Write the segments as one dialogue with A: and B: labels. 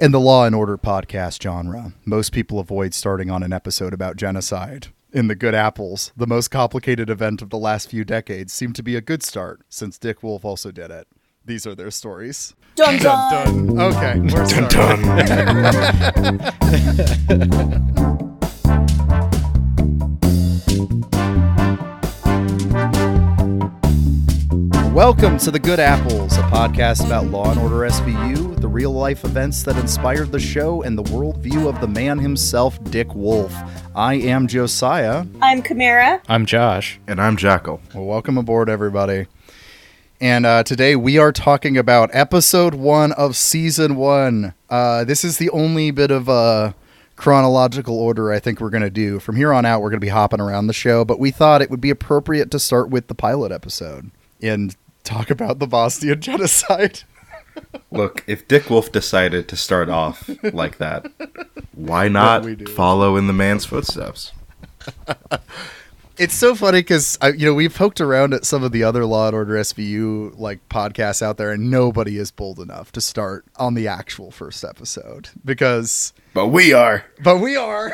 A: In the Law and Order podcast genre, most people avoid starting on an episode about genocide. In The Good Apples, the most complicated event of the last few decades seemed to be a good start, since Dick Wolf also did it. These are their stories.
B: Dun dun.
A: Okay, we're
C: Dun dun.
A: Welcome to The Good Apples, a podcast about Law and Order SVU, the real life events that inspired the show, and the worldview of the man himself, Dick Wolf. I am Josiah.
B: I'm Chimera.
D: I'm Josh.
C: and I'm Jackal.
A: Well, welcome aboard, everybody. And uh, today we are talking about episode one of season one. Uh, this is the only bit of uh, chronological order I think we're going to do. From here on out, we're going to be hopping around the show, but we thought it would be appropriate to start with the pilot episode and talk about the Bosnian genocide.
C: Look, if Dick Wolf decided to start off like that, why not follow in the man's footsteps?
A: It's so funny because uh, you know we've poked around at some of the other Law and Order SVU like podcasts out there, and nobody is bold enough to start on the actual first episode because,
C: But we are.
A: but we are.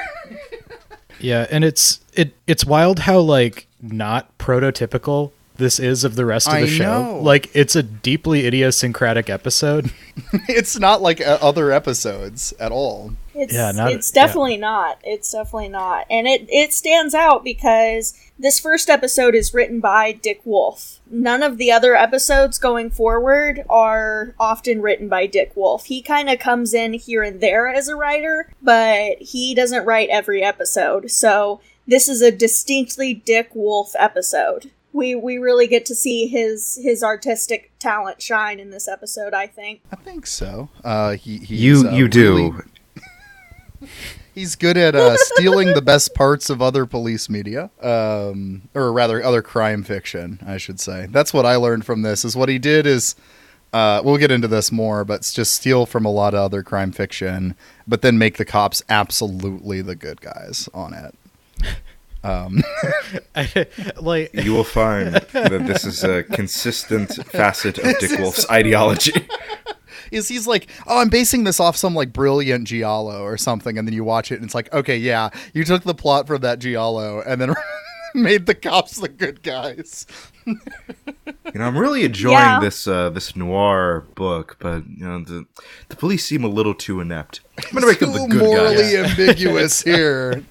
D: Yeah, and it's it it's wild how like not prototypical this is of the rest of
A: I
D: the show.
A: know.
D: Like it's a deeply idiosyncratic episode.
A: it's not like uh, other episodes at all.
B: It's
D: Yeah, not-
B: it's definitely not. It's definitely not. And it it stands out because this first episode is written by Dick Wolf. None of the other episodes going forward are often written by Dick Wolf. He kind of comes in here and there as a writer, but he doesn't write every episode. So this is a distinctly Dick Wolf episode. We we really get to see his his artistic talent shine in this episode, I think.
A: I think so. Uh, he
C: You
A: uh,
C: you do.
A: really- he's good at uh, stealing the best parts of other police media, um, or rather, other crime fiction, I should say. That's what I learned from this. Is what he did is, uh, we'll get into this more, but just steal from a lot of other crime fiction, but then make the cops absolutely the good guys on it. Um,
D: like
C: You will find that this is a consistent facet of Dick Wolf's ideology.
A: is he's like, oh, I'm basing this off some like brilliant giallo or something, and then you watch it and it's like, okay, yeah, you took the plot from that giallo and then made the cops the good guys.
C: You know, I'm really enjoying
B: Yeah.
C: this uh, this noir book, but you know, the the police seem a little too inept. I'm gonna make them the
A: Too
C: good
A: morally
C: guys.
A: ambiguous here.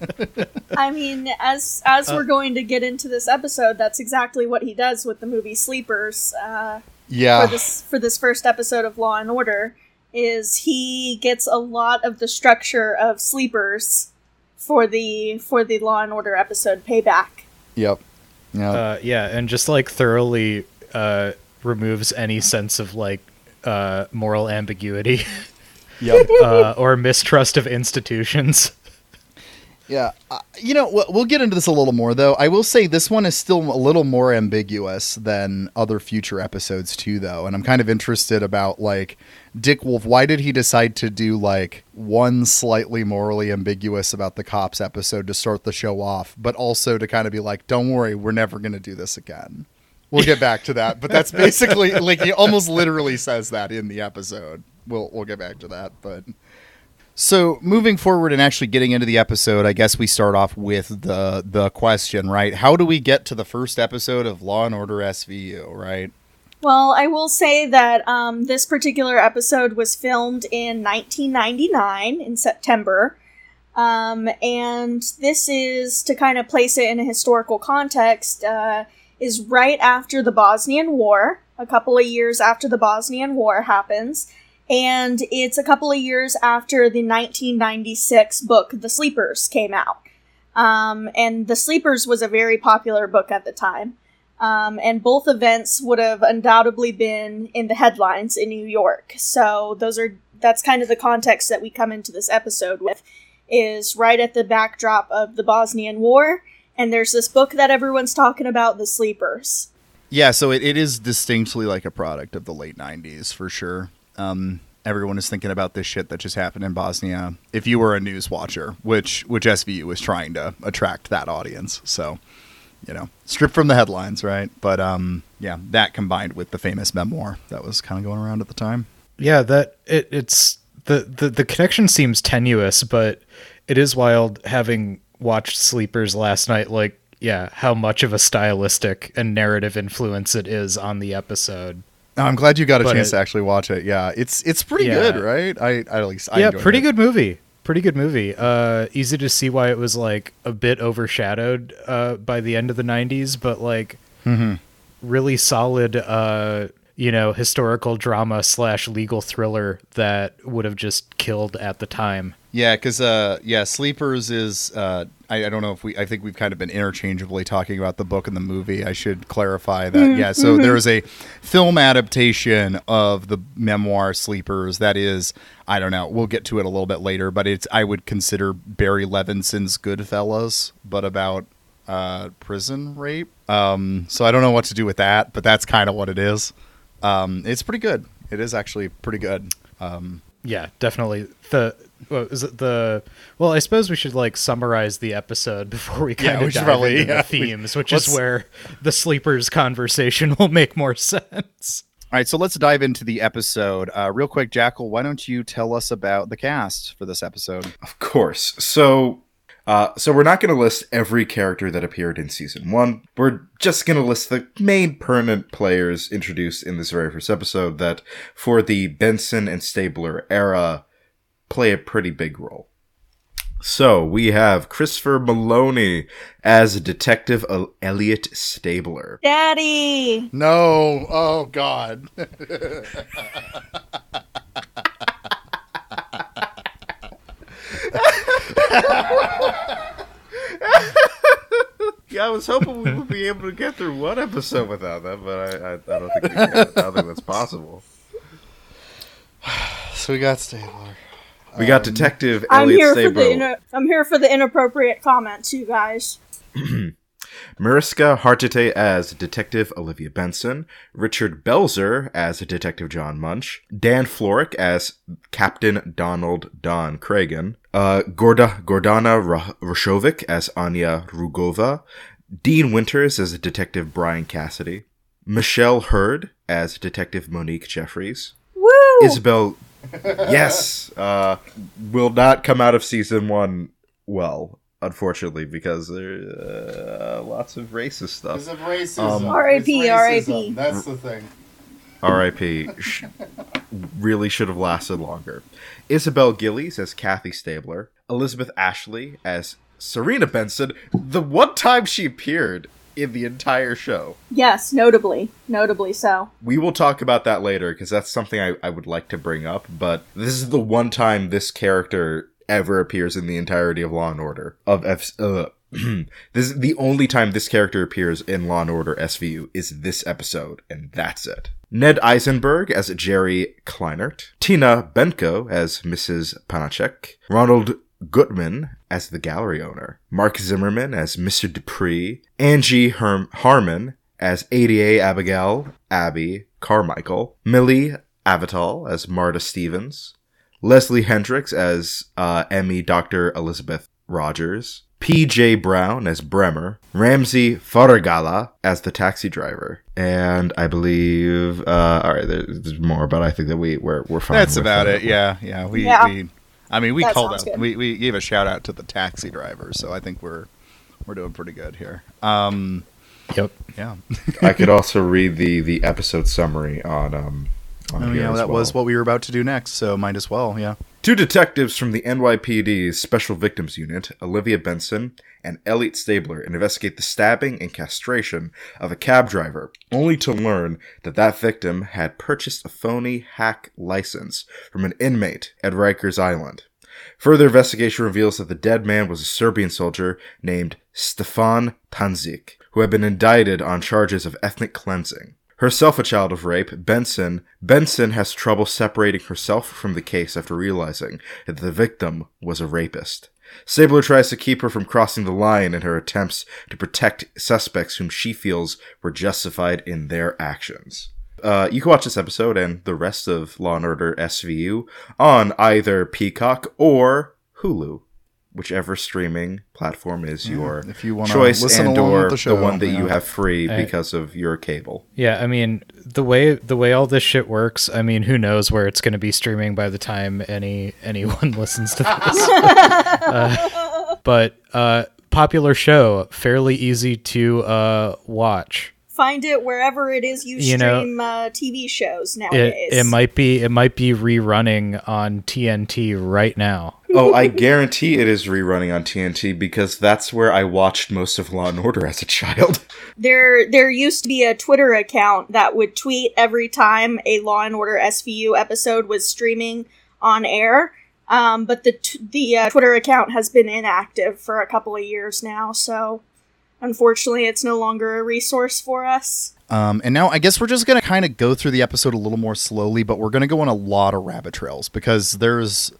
B: I mean, as as
A: Uh,
B: we're going to get into this episode, that's exactly what he does with the movie Sleepers. Uh,
A: Yeah,
B: for this for this first episode of Law and Order, is he gets a lot of the structure of Sleepers for the for the Law and Order episode Payback.
A: Yep, yeah.
D: uh yeah, and just like thoroughly uh removes any sense of like uh moral ambiguity
A: yep.
D: uh or mistrust of institutions.
A: Yeah, uh, you know, we'll, we'll get into this a little more though. I will say this one is still a little more ambiguous than other future episodes too, though. And I'm kind of interested about like Dick Wolf. Why did he decide to do like one slightly morally ambiguous about the cops episode to start the show off, but also to kind of be like, "Don't worry, we're never going to do this again." We'll get back to that, but that's basically like he almost literally says that in the episode. We'll we'll get back to that, but. So moving forward and actually getting into the episode, I guess we start off with the the question, right? How do we get to the first episode of Law and Order SVU, right?
B: Well, I will say that um, this particular episode was filmed in 1999 in September. Um, and this is to kind of place it in a historical context, uh, is right after the Bosnian War, a couple of years after the Bosnian War happens. And it's a couple of years after the 1996 book, The Sleepers, came out. Um, and The Sleepers was a very popular book at the time. Um, and both events would have undoubtedly been in the headlines in New York. So those are that's kind of the context that we come into this episode with is right at the backdrop of the Bosnian War, and there's this book that everyone's talking about, The Sleepers.
A: Yeah, so it, it is distinctly like a product of the late '90s for sure. Um, everyone is thinking about this shit that just happened in Bosnia. If you were a news watcher, which which SVU was trying to attract that audience, so you know, stripped from the headlines, right? But um, yeah, that combined with the famous memoir that was kind of going around at the time.
D: Yeah, that it, it's the, the the connection seems tenuous, but it is wild having watched Sleepers last night. Like, yeah, how much of a stylistic and narrative influence it is on the episode.
A: I'm glad you got a
D: But
A: chance
D: it-
A: to actually watch it. Yeah, it's it's pretty
D: Yeah.
A: good, right? I I at least I
D: yeah, pretty
A: it.
D: good movie. Pretty good movie. Uh, easy to see why it was like a bit overshadowed uh, by the end of the '90s, but like
A: Mm-hmm.
D: really solid. Uh, you know, historical drama slash legal thriller that would have just killed at the time.
A: Yeah, because uh, yeah, Sleepers is uh, I, I don't know if we I think we've kind of been interchangeably talking about the book and the movie. I should clarify that. Yeah, so there is a film adaptation of the memoir Sleepers that is I don't know. We'll get to it a little bit later, but it's I would consider Barry Levinson's Goodfellas, but about uh, prison rape. Um, so I don't know what to do with that, but that's kind of what it is. Um, it's pretty good. It is actually pretty good. Um,
D: Yeah, definitely. The what is it the well, I suppose we should like summarize the episode before we kind
A: Yeah,
D: of
A: we should
D: dive
A: probably-
D: into
A: yeah,
D: the
A: we-
D: themes, which is where the sleepers conversation will make more sense.
A: All right, so let's dive into the episode. Uh, real quick, Jackal, why don't you tell us about the cast for this episode?
C: Of course. So, uh, so we're not going to list every character that appeared in season one. We're just going to list the main permanent players introduced in this very first episode that, for the Benson and Stabler era, play a pretty big role. So we have Christopher Meloni as Detective Elliot Stabler.
B: Daddy.
A: No, oh God.
C: Yeah, I was hoping we would be able to get through one episode without that, but I, I, I don't think we can. I don't think that's possible.
A: so we got Stabler.
C: We got Detective
B: I'm
C: Elliot
B: here for the inno- I'm here for the inappropriate comments, you guys.
C: Mariska Hargitay as Detective Olivia Benson, Richard Belzer as Detective John Munch, Dan Florek as Captain Donald Don Cragen, uh, Gorda, Gordana Ra- Rashovich as Anya Rugova, Dean Winters as Detective Brian Cassidy, Michelle Hurd as Detective Monique Jeffries,
B: Woo!
C: Isabel, yes, uh, will not come out of season one well, unfortunately, because there uh, lots of racist stuff.
A: of racism.
C: Um,
B: R.I.P., It's. R.I.P..
A: That's the thing.
C: R.I.P. Sh- really should have lasted longer. Isabel Gillies as Kathy Stabler, Elizabeth Ashley as Serena Benson. The one time she appeared in the entire show.
B: yes, notably, notably so.
C: We will talk about that later because that's something I, I would like to bring up. But this is the one time this character ever appears in the entirety of Law and Order of F. Uh, this is the only time this character appears in Law and Order SVU is this episode, and that's it. Ned Eisenberg as Jerry Kleinert, Tina Benko as Mrs. Panacek, Ronald Gutman as the gallery owner, Mark Zimmerman as Mr. Dupree, Angie Herm- Harmon as ADA Abigail Abby Carmichael, Mili Avital as Marta Stevens, Leslie Hendrix as uh, Emmy Dr. Elizabeth Rogers, P.J. Brown as Bremer, Ramsey Faragallah as the taxi driver, and I believe, uh, all right, there- there's more, but I think that we we're we're fine.
A: That's about
C: that.
A: it. Yeah, yeah. We,
B: Yeah.
A: we I mean, we
B: That
A: called
B: sounds
A: out. We, we gave a shout out to the taxi driver, so I think we're we're doing pretty good here. Um,
D: Yep.
A: yeah.
C: I could also read the the episode summary on um. On
A: Oh yeah,
C: as
A: that
C: well.
A: was what we were about to do next, so might as well. Yeah.
C: Two detectives from the NYPD's Special Victims Unit, Olivia Benson and Elliot Stabler, investigate the stabbing and castration of a cab driver, only to learn that that victim had purchased a phony hack license from an inmate at Rikers Island. Further investigation reveals that the dead man was a Serbian soldier named Stefan Tanzik, who had been indicted on charges of ethnic cleansing. Herself a child of rape, Benson Benson has trouble separating herself from the case after realizing that the victim was a rapist. Stabler tries to keep her from crossing the line in her attempts to protect suspects whom she feels were justified in their actions. Uh, you can watch this episode and the rest of Law and Order SVU on either Peacock or Hulu. Whichever streaming platform is your
A: if you wanna
C: choice
A: listen
C: and or
A: with the show,
C: one that you have free
D: I-
C: because of your cable.
D: Yeah, I mean the way the way all this shit works. I mean, who knows where it's going to be streaming by the time any anyone listens to this? Uh, but uh, popular show, fairly easy to uh, watch.
B: Find it wherever it is you,
D: You know,
B: stream uh, TV shows
D: It
B: nowadays.
D: it might be it might be rerunning on TNT right now.
C: oh, I guarantee it is rerunning on TNT because that's where I watched most of Law and Order as a child.
B: There, there used to be a Twitter account that would tweet every time a Law and Order SVU episode was streaming on air. Um, but the t- the uh, Twitter account has been inactive for a couple of years now, so unfortunately, it's no longer a resource for us.
A: Um, and now I guess we're just gonna kind of go through the episode a little more slowly, but we're gonna go on a lot of rabbit trails because there's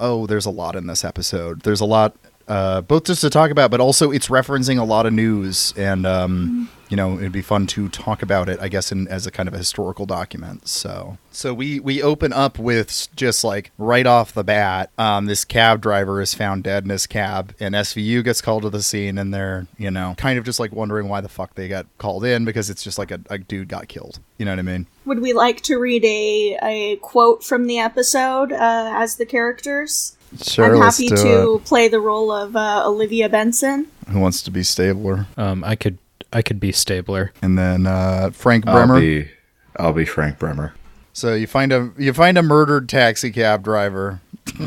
A: oh, there's a lot in this episode. There's a lot uh, both just to talk about, but also it's referencing a lot of news, and um, you know it'd be fun to talk about it. I guess in as a kind of a historical document. So so we we open up with just like right off the bat, um, this cab driver is found dead in his cab, and SVU gets called to the scene, and they're you know kind of just like wondering why the fuck they got called in because it's just like a, a dude got killed. You know what I mean?
B: Would we like to read a, a quote from the episode uh, as the characters?
A: Sure,
B: I'm happy to
A: it.
B: play the role of uh, Olivia Benson.
A: Who wants to be Stabler?
D: Um, I could I could be Stabler.
A: And then uh, Frank
C: I'll
A: Bremer.
C: be, I'll be Frank Bremer.
A: So you find a you find a murdered taxi cab driver.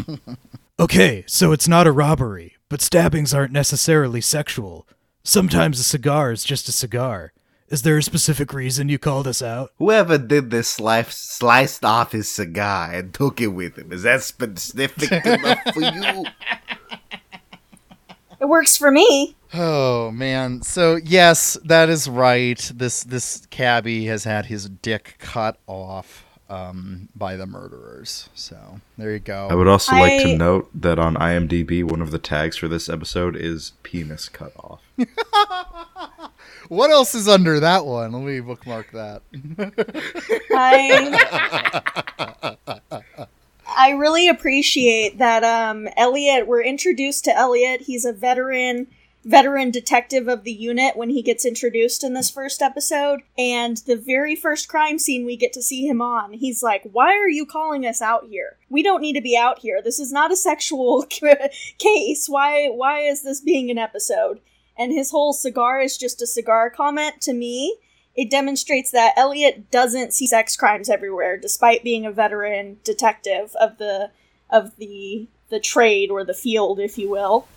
E: Okay, so it's not a robbery, but stabbings aren't necessarily sexual. Sometimes a cigar is just a cigar. Is there a specific reason you called us out?
F: Whoever did this slice, sliced off his cigar and took it with him. Is that specific enough for you?
B: It works for me.
A: Oh man. So yes, that is right. This this cabbie has had his dick cut off um, by the murderers. So there you go.
C: I would also like
B: I-
C: to note that on IMDb, one of the tags for this episode is penis cut off.
A: what else is under that one? Let me bookmark that.
B: I I really appreciate that um Elliot we're introduced to Elliot. He's a veteran veteran detective of the unit when he gets introduced in this first episode and the very first crime scene we get to see him on he's like why are you calling us out here we don't need to be out here this is not a sexual case why why is this being an episode and his whole cigar is just a cigar comment to me it demonstrates that Elliot doesn't see sex crimes everywhere, despite being a veteran detective of the of the the trade or the field, if you will.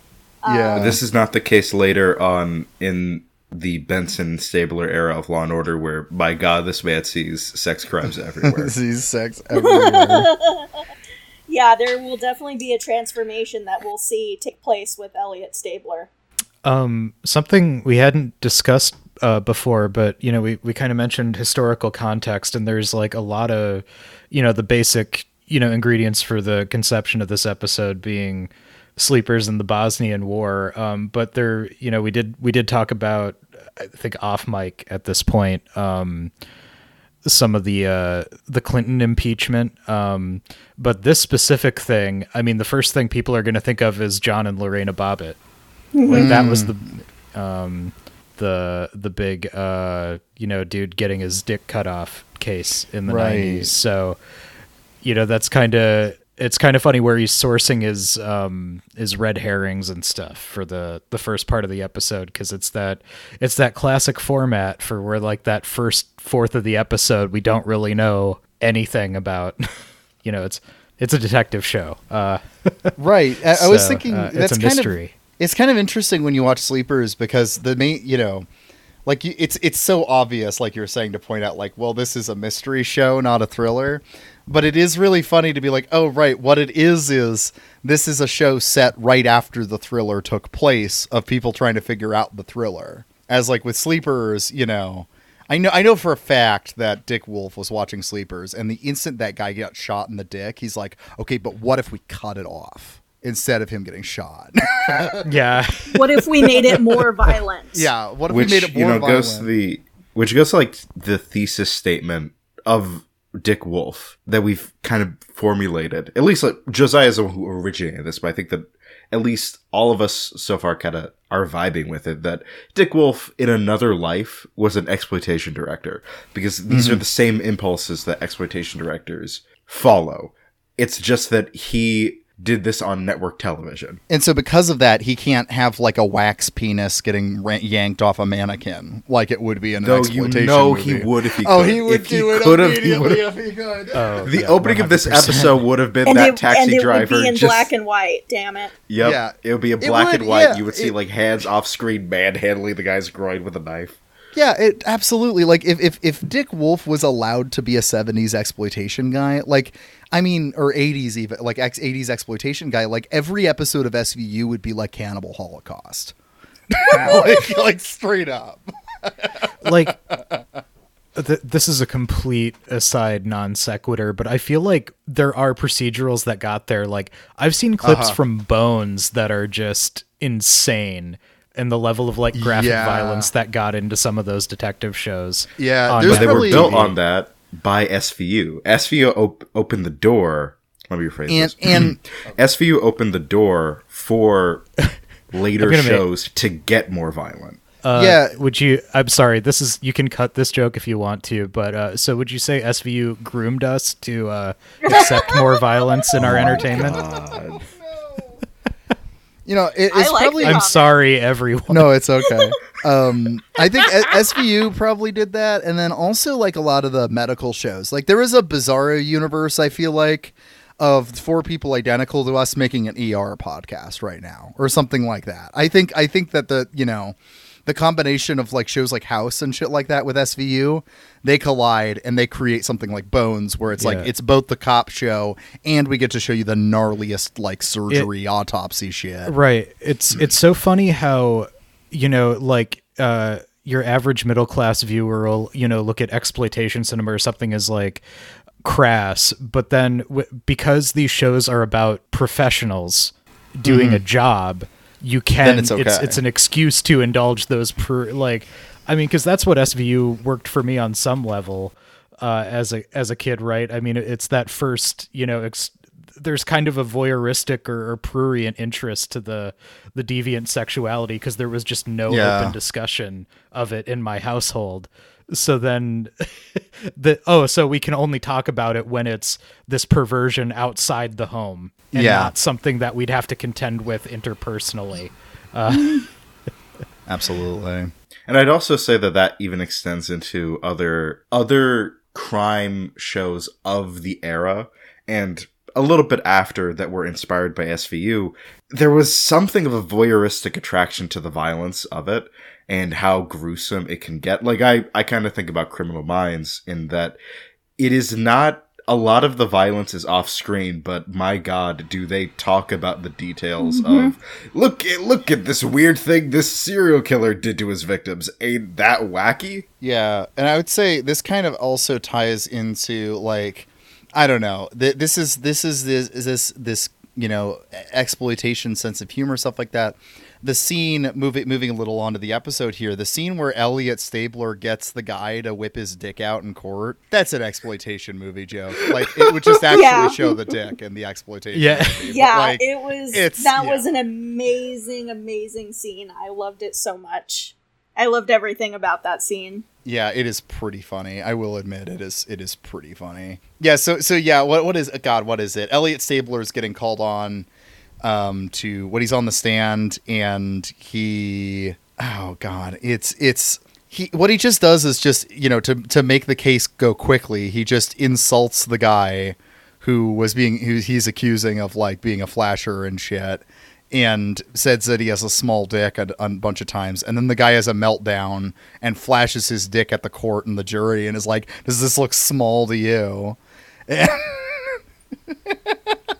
A: Yeah.
C: Um, this is not the case later on in the Benson Stabler era of Law and Order, where by God, this man sees sex crimes everywhere.
A: Sees sex everywhere.
B: Yeah, there will definitely be a transformation that we'll see take place with Elliot Stabler.
D: Um, something we hadn't discussed uh, before, but you know, we, we kind of mentioned historical context, and there's like a lot of, you know, the basic, you know, ingredients for the conception of this episode being sleepers in the Bosnian War. Um, but there, you know, we did we did talk about, I think off mic at this point, um, some of the uh, the Clinton impeachment. Um, but this specific thing, I mean, the first thing people are going to think of is John and Lorena Bobbitt. Like that was the um, the the big uh, you know dude getting his dick cut off case in the
A: Right.
D: 90s. So you know that's kind of it's kind of funny where he's sourcing his um his red herrings and stuff for the the first part of the episode because it's that it's that classic format for where like that first fourth of the episode we don't really know anything about you know it's it's a detective show uh
A: right. I, I was thinking
D: uh,
A: that's
D: it's a
A: kind
D: mystery
A: of it's kind of interesting when you watch Sleepers because the main, you know, like it's it's so obvious, like you were saying, to point out, like, well, this is a mystery show, not a thriller. But it is really funny to be like, oh, right, what it is is this is a show set right after the thriller took place of people trying to figure out the thriller. As like with Sleepers, you know, I know I know for a fact that Dick Wolf was watching Sleepers, and the instant that guy got shot in the dick, he's like, okay, but what if we cut it off instead of him getting shot?
D: yeah
B: What if we made it more violent?
A: yeah, what if
C: which
A: we made it more
C: you know
A: violent?
C: goes to the which goes to like the thesis statement of Dick Wolf that we've kind of formulated. At least like Josiah is the one who originated this, but I think that at least all of us so far kind of are vibing with it that Dick Wolf in another life was an exploitation director because these are mm-hmm. the same impulses that exploitation directors follow. It's just that he did this on network television.
A: And so, because of that, he can't have like a wax penis getting ra- yanked off a mannequin like it would be in an
C: Though you
A: exploitation
C: know
A: movie.
C: he would if he could.
A: Oh,
C: could.
A: he would
C: If
A: do it
C: could have, he
A: immediately
C: would've.
A: if he could.
D: Oh,
C: The
D: yeah,
C: opening of this episode would have been
B: And
C: that
B: it,
C: taxi
B: and it
C: driver
B: would be in
C: just
B: black and white. Damn it!
C: Yep.
A: Yeah.
C: It would be a black
A: would,
C: and white.
A: yeah.
C: You would see
A: It-
C: like hands off screen manhandling the guy's groin with a knife.
A: Yeah, it absolutely. Like if if if Dick Wolf was allowed to be a '70s exploitation guy, like I mean, or '80s even, like ex '80s exploitation guy, like every episode of SVU would be like Cannibal Holocaust, like like straight up.
D: like th- this is a complete aside non sequitur but i feel like there are procedurals that got there like i've seen clips
A: Uh-huh.
D: from bones that are just insane and the level of like graphic
A: Yeah.
D: violence that got into some of those detective shows
A: Yeah,
D: on
C: But they
D: network
C: were built on that by SVU. SVU op- opened the door. Let me rephrase
A: And
C: this.
A: and
C: SVU opened the door for later
D: I'm make-
C: shows to get more violent.
D: uh,
A: Yeah.
D: would you i'm sorry this is you can cut this joke if you want to but uh so would you say svu groomed us to uh accept more violence in our entertainment
C: Uh,
A: you know it,
B: I
A: it's
B: like
A: probably
D: i'm sorry everyone
A: no, it's okay. Um, I think S- SVU probably did that, and then also like a lot of the medical shows. Like there is a Bizarro universe. I feel like of four people identical to us making an ER podcast right now, or something like that. I think I think that the you know the combination of like shows like House and shit like that with SVU, they collide and they create something like Bones, where it's
D: Yeah.
A: like it's both the cop show and we get to show you the gnarliest like surgery autopsy shit.
D: Right. It's it's so funny how you know like uh your average middle class viewer will you know look at exploitation cinema or something as like crass, but then w- because these shows are about professionals doing a job, you can
A: it's
D: it's it's an excuse to indulge those per like I mean cuz that's what SVU worked for me on some level uh as a as a kid, right? I mean it's that first, you know, ex- there's kind of a voyeuristic or, or prurient interest to the the deviant sexuality because there was just no
A: Yeah.
D: open discussion of it in my household. So then, the oh, so we can only talk about it when it's this perversion outside the home, and
A: Yeah.
D: not something that we'd have to contend with interpersonally.
A: Uh, Absolutely.
C: And I'd also say that that even extends into other other crime shows of the era and a little bit after that were inspired by SVU. There was something of a voyeuristic attraction to the violence of it and how gruesome it can get. Like I I kind of think about Criminal Minds in that it is not a lot of the violence is off screen, but my god, do they talk about the details mm-hmm. of look at look at this weird thing this serial killer did to his victims. Ain't that wacky?
A: Yeah, and I would say this kind of also ties into like I don't know. Th- this is this is this is this this you know exploitation sense of humor stuff like that. The scene moving moving a little onto the episode here. The scene where Elliot Stabler gets the guy to whip his dick out in court. That's an exploitation movie joke. Like it would just actually
B: Yeah.
A: show the dick and the exploitation.
D: Yeah.
A: movie.
B: Yeah,
A: like,
B: it was.
A: it's-
B: that
A: yeah.
B: was an amazing, amazing scene. I loved it so much. I loved everything about that scene.
A: Yeah, it is pretty funny. I will admit it is it is pretty funny. Yeah, so so yeah, what what is God, what is it? Elliot Stabler is getting called on um to what he's on the stand and he oh god, it's it's he what he just does is just, you know, to to make the case go quickly, he just insults the guy who was being who he's accusing of like being a flasher and shit and says that he has a small dick a, a bunch of times and then the guy has a meltdown and flashes his dick at the court and the jury and is like does this look small to you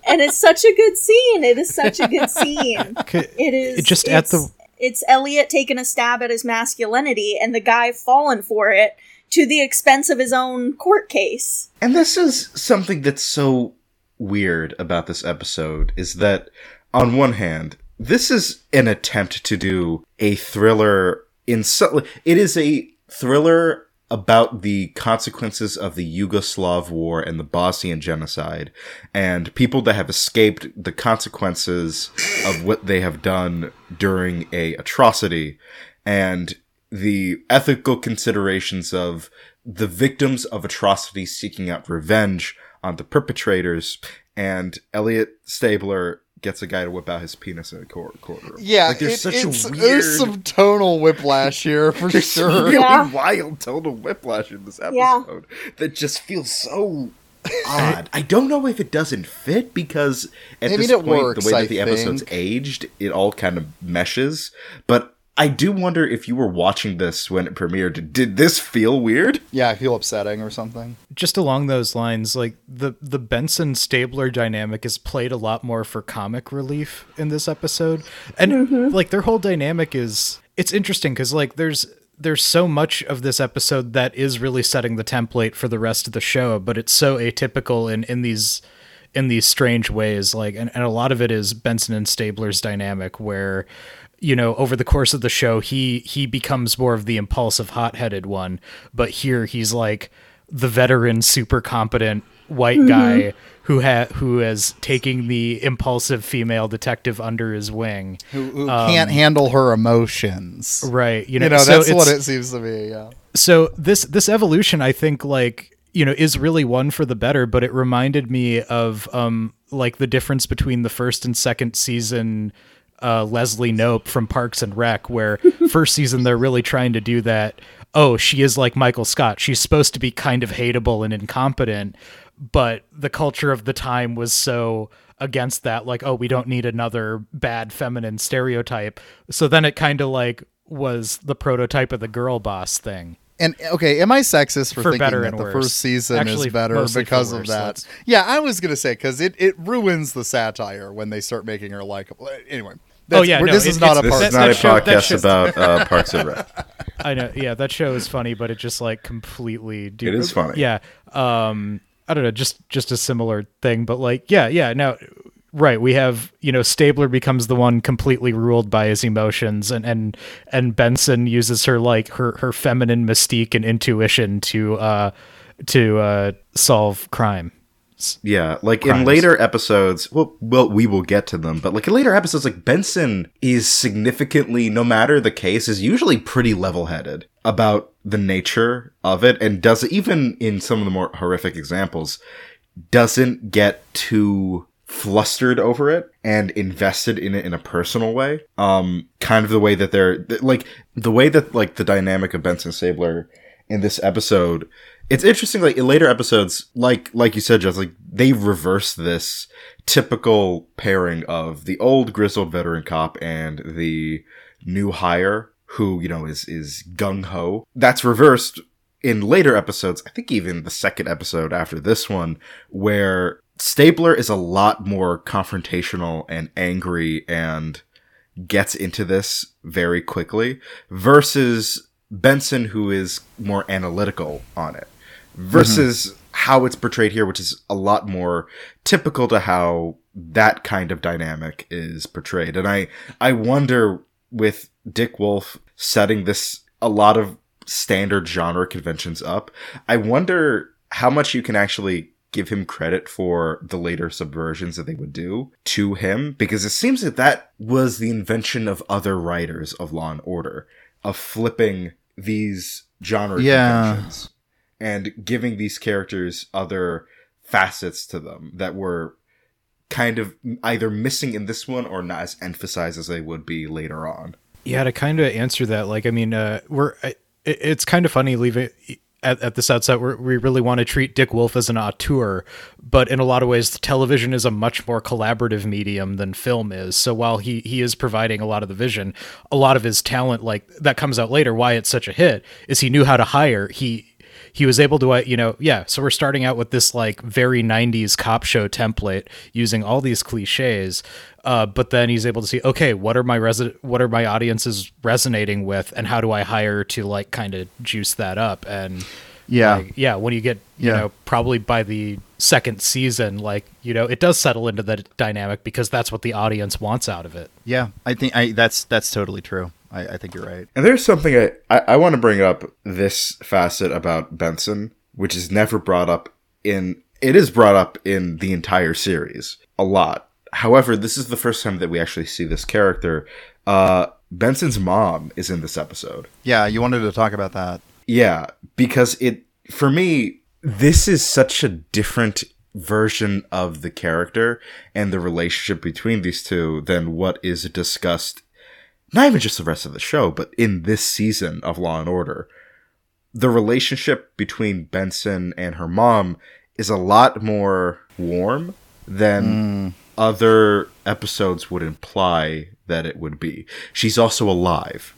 B: And it's such a good scene. It is such a good scene. It is
D: It just at the-
B: it's Elliot taking a stab at his masculinity and the guy falling for it to the expense of his own court case.
C: And this is something that's so weird about this episode is that on one hand, this is an attempt to do a thriller in so it is a thriller about the consequences of the Yugoslav war and the Bosnian genocide and people that have escaped the consequences of what they have done during a atrocity and the ethical considerations of the victims of atrocity seeking out revenge on the perpetrators and Elliot Stabler gets a guy to whip out his penis in a quar- quarter.
A: Yeah,
C: like there's
A: it-
C: such
A: it's,
C: a weird
A: there's some tonal whiplash here for
C: there's some
A: sure.
C: really
B: Yeah.
C: wild total whiplash in this
B: Yeah.
C: episode that just feels so odd. I don't know if it doesn't fit because at
A: I
C: this
A: it
C: point,
A: works,
C: the way
A: I
C: that the episode's
A: think.
C: aged, it all kind of meshes. But I do wonder if you were watching this when it premiered. Did this feel weird?
A: Yeah, I feel upsetting or something.
D: just along those lines, like the the Benson Stabler dynamic is played a lot more for comic relief in this episode, and mm-hmm. like their whole dynamic is it's interesting because like there's there's so much of this episode that is really setting the template for the rest of the show, but it's so atypical in in these in these strange ways like and, and a lot of it is benson and stabler's dynamic where you know over the course of the show he he becomes more of the impulsive hot-headed one but here he's like the veteran super competent white guy who ha- who is taking the impulsive female detective under his wing
A: Who, who can't handle her emotions.
D: right you know,
A: You know,
D: so
A: that's what it seems to be. Yeah.
D: so this this evolution i think like you know is really one for the better but it reminded me of um like the difference between the first and second season uh leslie knope from parks and rec where first season they're really trying to do that oh she is like michael scott. She's supposed to be kind of hateable and incompetent but the culture of the time was so against that like oh we don't need another bad feminine stereotype. So then it kind of like was the prototype of the girl boss thing
A: And okay, am I sexist for,
D: For
A: thinking
D: better
A: that the
D: worse.
A: first season
D: Actually,
A: is better
D: mostly for
A: because of
D: worse,
A: that?
D: that's-
A: Yeah, I was gonna say because it, it ruins the satire when they start making her likable. Anyway,
D: Oh, yeah, no,
A: this
D: it-
A: is not a
C: This
A: part.
C: is not
D: that
C: a
D: show- that
C: podcast
D: show's-
C: about uh, Parks and Rec.
D: I know. Yeah, that show is funny, but it just like completely.
C: It is funny.
D: Yeah. Um, I don't know. Just just a similar thing, but like, yeah, yeah. Now, right, we have you know Stabler becomes the one completely ruled by his emotions, and and and Benson uses her like her her feminine mystique and intuition to uh to uh solve crime.
C: Yeah, like in later episodes, well, well, we will get to them, but like in later episodes, like Benson is significantly, no matter the case, is usually pretty level-headed about the nature of it, and does even in some of the more horrific examples, doesn't get too flustered over it and invested in it in a personal way. Um, kind of the way that they're like the way that like the dynamic of Benson Stabler in this episode. It's interesting, like in later episodes, like like you said, just like they reverse this typical pairing of the old grizzled veteran cop and the new hire who you know is is gung ho. That's reversed in later episodes. I think even the second episode after this one, where Stabler is a lot more confrontational and angry and gets into this very quickly versus Benson, who is more analytical on it, versus how it's portrayed here, which is a lot more typical to how that kind of dynamic is portrayed. And I, I wonder with Dick Wolf setting this a lot of standard genre conventions up, I wonder how much you can actually give him credit for the later subversions that they would do to him because it seems that that was the invention of other writers of Law and Order of flipping these genre
A: Yeah.
C: conventions and giving these characters other facets to them that were kind of either missing in this one or not as emphasized as they would be later on.
D: Yeah, to kind of answer that, like, I mean, uh, we're I- it, it's kind of funny leaving at, at this outset. We really want to treat Dick Wolf as an auteur, but in a lot of ways, television is a much more collaborative medium than film is. So while he he is providing a lot of the vision, a lot of his talent, like that, comes out later. Why it's such a hit is he knew how to hire. He he was able to uh, you know yeah so we're starting out with this like very 90s cop show template using all these cliches uh, but then he's able to see okay what are my resi- what are my audiences resonating with and how do i hire to like kind of juice that up and
A: Yeah.
D: like, yeah when you get you
A: Yeah.
D: know probably by the second season like you know it does settle into the dynamic because that's what the audience wants out of it
A: Yeah, I think I that's that's totally true. I, I think you're right.
C: And there's something I, I, I want to bring up this facet about Benson, which is never brought up in, it is brought up in the entire series a lot. However, this is the first time that we actually see this character. Uh, Benson's mom is in this episode.
A: Yeah, you wanted to talk about that.
C: Yeah, because it for me this is such a different version of the character and the relationship between these two than what is discussed not even just the rest of the show, but in this season of Law and Order. The relationship between Benson and her mom is a lot more warm than other episodes would imply that it would be. She's also alive.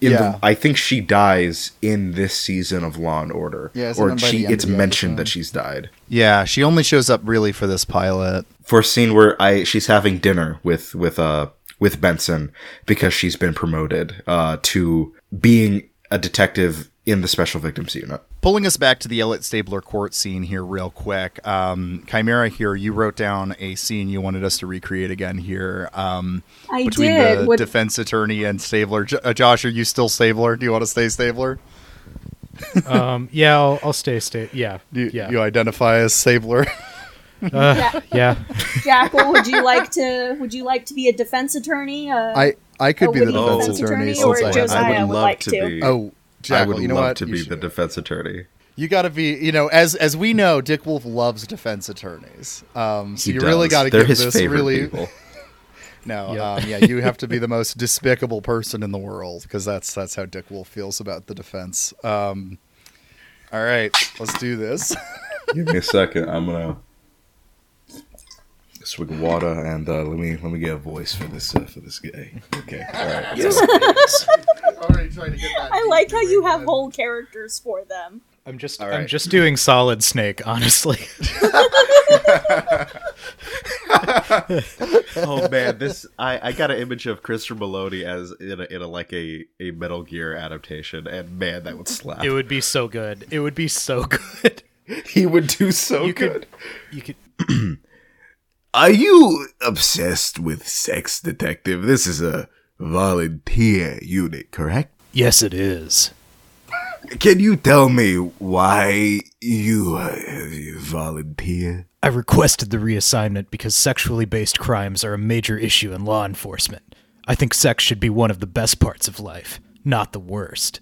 C: In
A: Yeah.
C: the, I think she dies in this season of Law and Order,
A: Yeah,
C: or she it's mentioned
A: episode?
C: that she's died
A: Yeah, she only shows up really for this pilot.
C: for a scene where I she's having dinner with with uh with Benson because she's been promoted uh to being a detective in the Special Victims Unit.
A: Pulling us back to the Elliot Stabler court scene here, real quick. Um, Chimera, here, you wrote down a scene you wanted us to recreate again here. Um,
B: I
A: between
B: did.
A: the
B: What-
A: defense attorney and Stabler. J- uh, Josh, are you still Stabler? Do you want to stay Stabler?
D: um, yeah, I'll, I'll stay. Stay. Yeah.
A: You,
D: yeah.
A: you identify as Stabler?
D: Uh, yeah.
B: Jackal, would you like to? Would you like to be a defense attorney? Uh,
A: I I could be the defense,
B: defense
A: attorney.
B: attorney, or
A: since I have-
B: Josiah would like to.
C: be.
A: Oh,
C: I
A: Jackal,
C: would
A: you know
C: love
A: what?
C: to
A: You
C: be
A: should.
C: the defense attorney.
A: You got to be, you know, as as we know, Dick Wolf loves defense attorneys. Um, so
C: He
A: you really got to give
C: his
A: this
C: favorite
A: really.
C: people.
A: No,
D: Yep.
A: um, yeah, you have to be the most despicable person in the world because that's that's how Dick Wolf feels about the defense. Um, all right, let's do this.
C: Give me a second. I'm gonna swig of water and uh, let me let me get a voice for this uh, for this guy. Okay. All right. Yes.
B: I like how you have whole characters for them.
D: I'm just.
C: All
D: I'm just doing Solid Snake, honestly.
C: oh man, this I, I got an image of Christopher Meloni as in a, in a like a, a Metal Gear adaptation, and man, that would slap.
D: it would be so good. It would be so good.
C: he would do so
D: You
C: good.
D: could. You could.
F: Are you obsessed with sex detective? This is a volunteer unit, correct?
E: Yes, it is.
F: Can you tell me why you, uh, you volunteer?
E: I requested the reassignment because sexually based crimes are a major issue in law enforcement. I think sex should be one of the best parts of life, not the worst.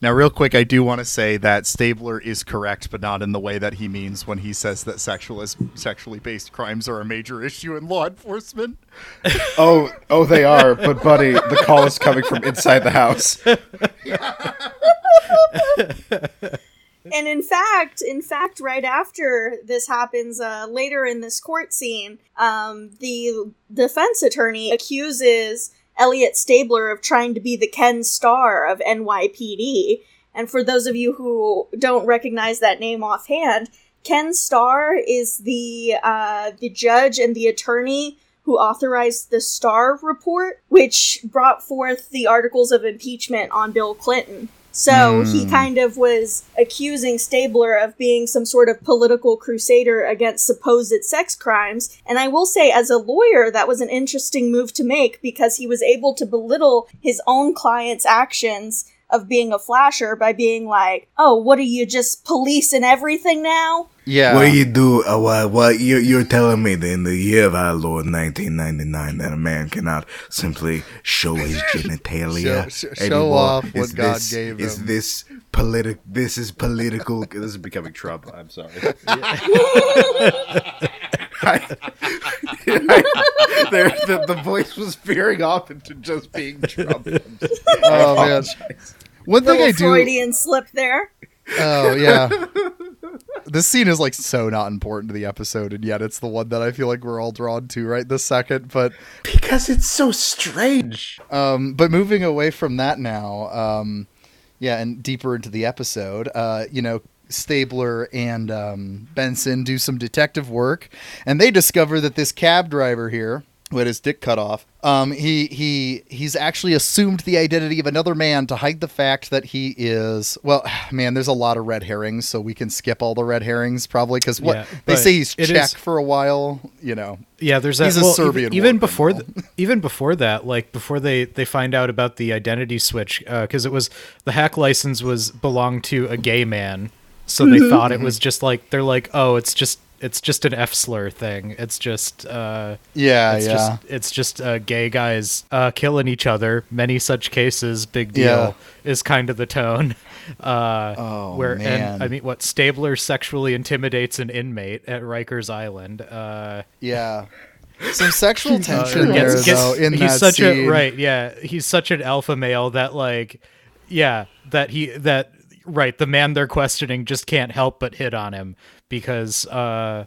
A: Now, real quick, I do want to say that Stabler is correct, but not in the way that he means when he says that sexual sexually based crimes are a major issue in law enforcement.
C: Oh, oh, they are. But buddy, the call is coming from inside the house.
B: And in fact, in fact, right after this happens, uh, later in this court scene, um, the defense attorney accuses Elliot Stabler of trying to be the Ken Starr of NYPD. And for those of you who don't recognize that name offhand, Ken Starr is the uh, the judge and the attorney who authorized the Starr report, which brought forth the articles of impeachment on Bill Clinton. So he hmm. kind of was accusing Stabler of being some sort of political crusader against supposed sex crimes. And I will say, as a lawyer, that was an interesting move to make because he was able to belittle his own client's actions of being a flasher by being like, "Oh, what are you just policing everything now?"
A: Yeah.
F: What you do? Uh, what? What you're, you're telling me that in the year of our Lord 1999 that a man cannot simply show his genitalia?
A: Show- sh- show off what
F: Is
A: God
F: this-
A: gave
F: Is
A: him.
F: Is this political? This is political.
C: This is becoming Trump. I'm sorry. there, the, the voice was veering off into just being Trump.
A: Oh man. One thing
B: Little
A: I do.
B: Freudian slip there.
A: Oh yeah. this scene is like so not important to the episode, and yet it's the one that I feel like we're all drawn to right this second. But
C: because it's so strange.
A: um, but moving away from that now, um, yeah, and deeper into the episode, uh, you know, Stabler and um, Benson do some detective work, and they discover that this cab driver here, who had his dick cut off, um, he he he's actually assumed the identity of another man to hide the fact that he is. Well, man, there's a lot of red herrings, so we can skip all the red herrings probably because what
D: Yeah,
A: they say he's Czech
D: is-
A: for a while, you know.
D: Yeah, there's that.
A: He's a
D: well,
A: Serbian
D: even, even before
A: criminal.
D: th- even before that, like before they they find out about the identity switch, uh, because it was the hack license was belonged to a gay man, so they mm-hmm. thought it was mm-hmm. just like they're like, oh, it's just it's just an F slur thing. It's just uh,
A: Yeah,
D: it's
A: yeah.
D: just it's just uh, gay guys uh, killing each other. Many such cases. Big deal
A: Yeah.
D: is kind of the tone. Uh,
A: Oh,
D: where
A: man.
D: and I mean, what Stabler sexually intimidates an inmate at Rikers Island. Uh,
A: yeah. Some sexual tension
D: uh,
A: there,
D: gets- gets-
A: though, in
D: he's
A: that
D: such
A: scene.
D: a right. Yeah, he's such an alpha male that like, yeah, that he that right. The man they're questioning just can't help but hit on him because uh,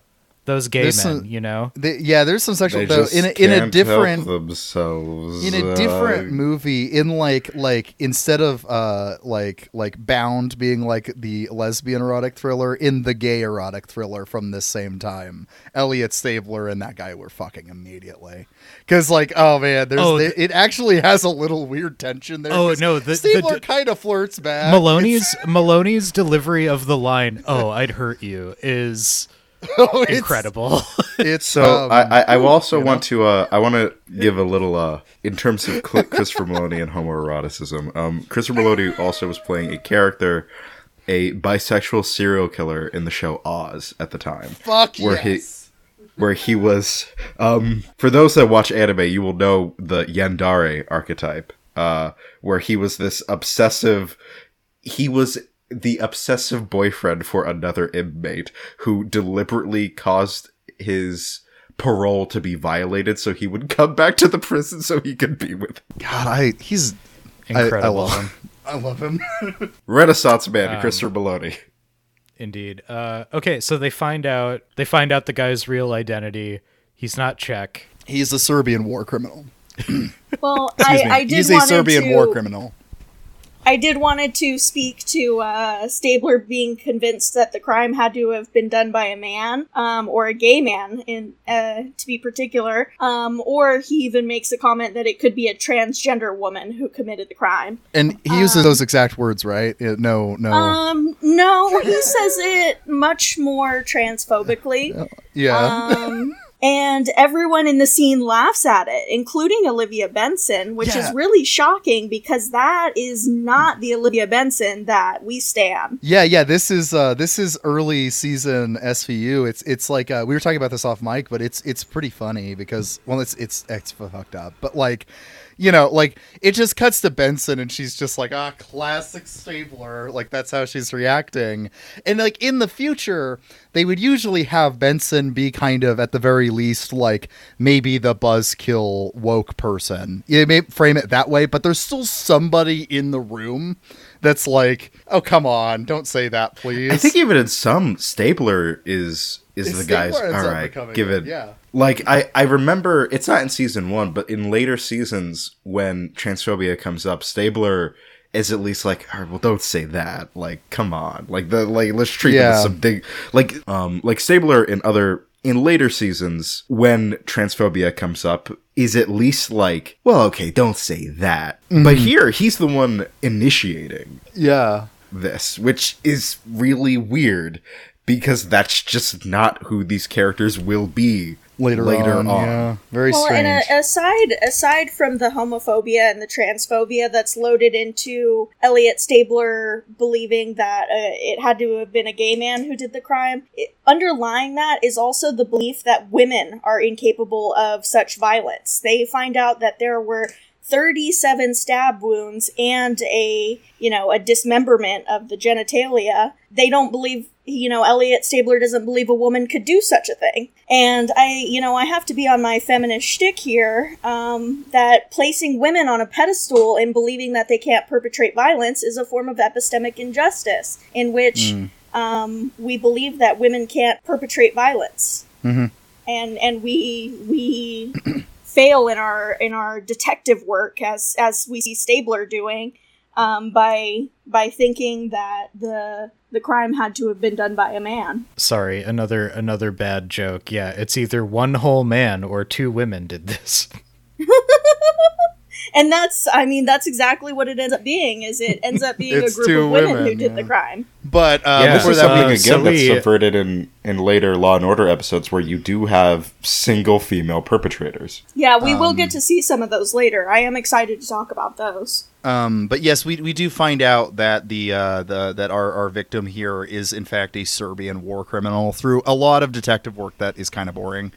D: those gay
A: There's
D: men,
A: some-
D: you know.
A: They- yeah, there's some sexual
C: They
A: though
C: just
A: in a, in a
C: can't
A: different
C: themselves.
A: in a different
C: Uh,
A: movie in like like instead of uh like like bound being like the lesbian erotic thriller in the gay erotic thriller from this same time elliot stabler and that guy were fucking immediately because like oh man there's
D: Oh,
A: the- it actually has a little weird tension there
D: Oh no, the- the
A: stabler
D: d-
A: kind of flirts back
D: Meloni's Meloni's delivery of the line "Oh, I'd hurt you" is
A: Oh, it's-
D: incredible.
A: it's
C: So
A: um,
C: I, I, I will also want to uh, I want to give a little uh, in terms of Cl- Christopher Meloni and homoeroticism. Um, Christopher Meloni also was playing a character, a bisexual serial killer in the show Oz at the time.
A: fuck
C: where he-
A: yes.
C: where he was um for those that watch anime you will know the yandere archetype uh where he was this obsessive he was the obsessive boyfriend for another inmate who deliberately caused his parole to be violated so he would come back to the prison so he could be with
A: god i he's I-
D: Incredible.
A: I, love him i love him
C: renaissance man christopher meloni
D: Indeed. Uh, okay, so they find out they find out the guy's real identity. He's not Czech.
A: he's a serbian war criminal
B: Well,
A: Excuse
B: I,
A: me.
B: I did
A: he's a serbian
B: to,
A: war criminal
B: I did wanted to speak to uh, Stabler being convinced that the crime had to have been done by a man, um, or a gay man, in uh, to be particular, um, or he even makes a comment that it could be a transgender woman who committed the crime.
A: And he uses those exact words, right? No, no.
B: Um, no, he says it much more transphobically.
A: yeah.
B: Um, and everyone in the scene laughs at it, including Olivia Benson, which
A: Yeah.
B: is really shocking because that is not the Olivia Benson that we stand.
A: yeah, yeah. This is uh this is early season SVU. It's it's like uh, we were talking about this off mic, but it's it's pretty funny because well, it's it's it's fucked up, but like. You know, like it just cuts to Benson and she's just like, ah, classic Stabler. Like that's how she's reacting. And like in the future, they would usually have Benson be kind of at the very least like maybe the buzzkill woke person. You may frame it that way, but there's still somebody in the room that's like, oh come on, don't say that, please.
C: I think even in some Stabler is is
A: It's
C: the guy's
A: Stabler
C: all right. Give
A: it,
C: it,
A: yeah.
C: Like I I remember it's not in season one, but in later seasons when transphobia comes up, Stabler is at least like, right, well, don't say that. Like, come on, like the like let's treat
A: Yeah.
C: as some dig. Like um like Stabler in other in later seasons when transphobia comes up is at least like, well, okay, don't say that.
A: Mm-hmm.
C: But here he's the one initiating
A: yeah.
C: this, which is really weird because that's just not who these characters will be
A: Later,
C: later
A: on,
C: on.
A: yeah. Very
B: Well,
A: strange.
B: and uh, aside aside from the homophobia and the transphobia that's loaded into Elliot Stabler believing that uh, it had to have been a gay man who did the crime, it, underlying that is also the belief that women are incapable of such violence. They find out that there were 37 stab wounds and a, you know, a dismemberment of the genitalia. They don't believe, you know, Elliot Stabler doesn't believe a woman could do such a thing. And I, you know, I have to be on my feminist shtick here, um, that placing women on a pedestal and believing that they can't perpetrate violence is a form of epistemic injustice in which, um, we believe that women can't perpetrate violence.
A: Mhm.
B: And, and we, we, fail in our in our detective work as as we see Stabler doing um, by by thinking that the the crime had to have been done by a man.
D: Sorry, another another bad joke. Yeah, it's either one whole man or two women did this.
B: And that's I mean that's exactly what it ends up being is it ends up being a group of women, who did
A: yeah.
B: the crime.
A: but uh,
D: Yeah.
C: This
A: before
C: is
A: that,
C: something
D: uh,
C: again
D: so
C: that's
D: we-
C: subverted in in later Law and Order episodes where you do have single female perpetrators.
B: Yeah, we will
A: Um,
B: get to see some of those later. I am excited to talk about those.
A: Um, but yes, we, we do find out that the uh, the that our, our victim here is in fact a Serbian war criminal through a lot of detective work that is kind of boring.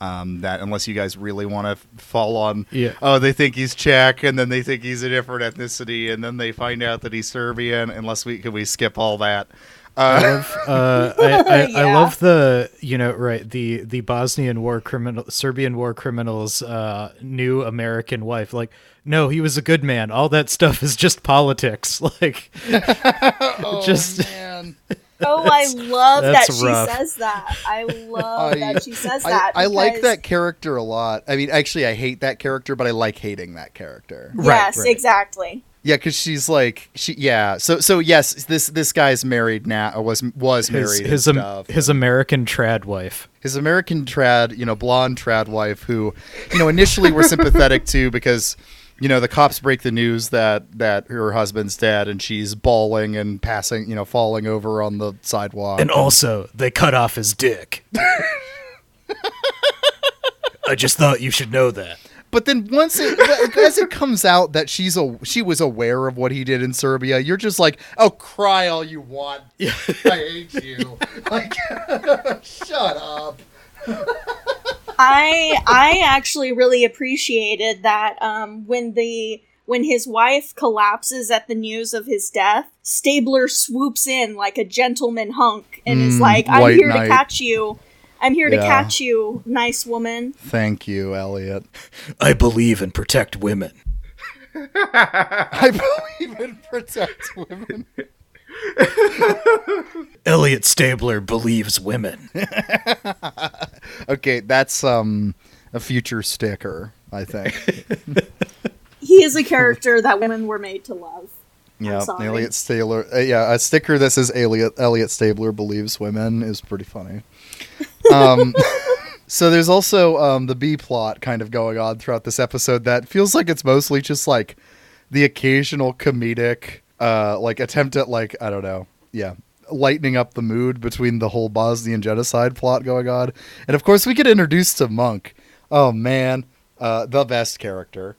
A: Um, that unless you guys really want to fall on,
D: Yeah.
A: oh, they think he's Czech, and then they think he's a different ethnicity, and then they find out that he's Serbian. Unless we can we skip all that?
D: I
A: Uh,
D: love, uh, I, I, I love the you know right the the Bosnian war criminal Serbian war criminal's uh, new American wife. Like, no, he was a good man. All that stuff is just politics. Like, oh, just
A: man.
B: Oh, I love that
D: that's
B: she
D: rough.
B: says that. I love
A: I-
B: that she says
A: I,
B: that.
A: I like that character a lot. I mean, actually, I hate that character, but I like hating that character.
D: Right,
B: Yes,
D: right.
B: exactly.
A: Yeah, because she's like she. Yeah, so so yes, this this guy's married now. Was was
D: his
A: married
D: his,
A: stuff.
D: his American trad wife.
A: his American trad, you know, blonde trad wife, who, you know, initially we're sympathetic to because, you know, the cops break the news that that her husband's dead, and she's bawling and passing, you know, falling over on the sidewalk.
E: And also, they cut off his dick. I just thought you should know that.
A: But then once it as it comes out that she's a she was aware of what he did in Serbia, you're just like, oh, cry all you want. I hate you. Like, shut up.
B: I I actually really appreciated that um, when the when his wife collapses at the news of his death, Stabler swoops in like a gentleman hunk and is
A: Mm,
B: like, "I'm here
A: Knight.
B: to catch you. I'm here to catch you, nice woman."
A: Thank you, Elliot.
E: I believe and protect women.
A: I believe in protect women.
E: Elliot Stabler believes women.
A: Okay, that's um a future sticker, I think.
B: He is a character that women were made to love.
A: Yeah. Elliot Stabler. Uh, yeah, a sticker that says Elliot Elliot Stabler believes women is pretty funny. Um, so there's also um, the B plot kind of going on throughout this episode that feels like it's mostly just like the occasional comedic, uh, like attempt at like I don't know, yeah, lightening up the mood between the whole Bosnian genocide plot going on, and of course we get introduced to Monk. Oh man, uh, the best character.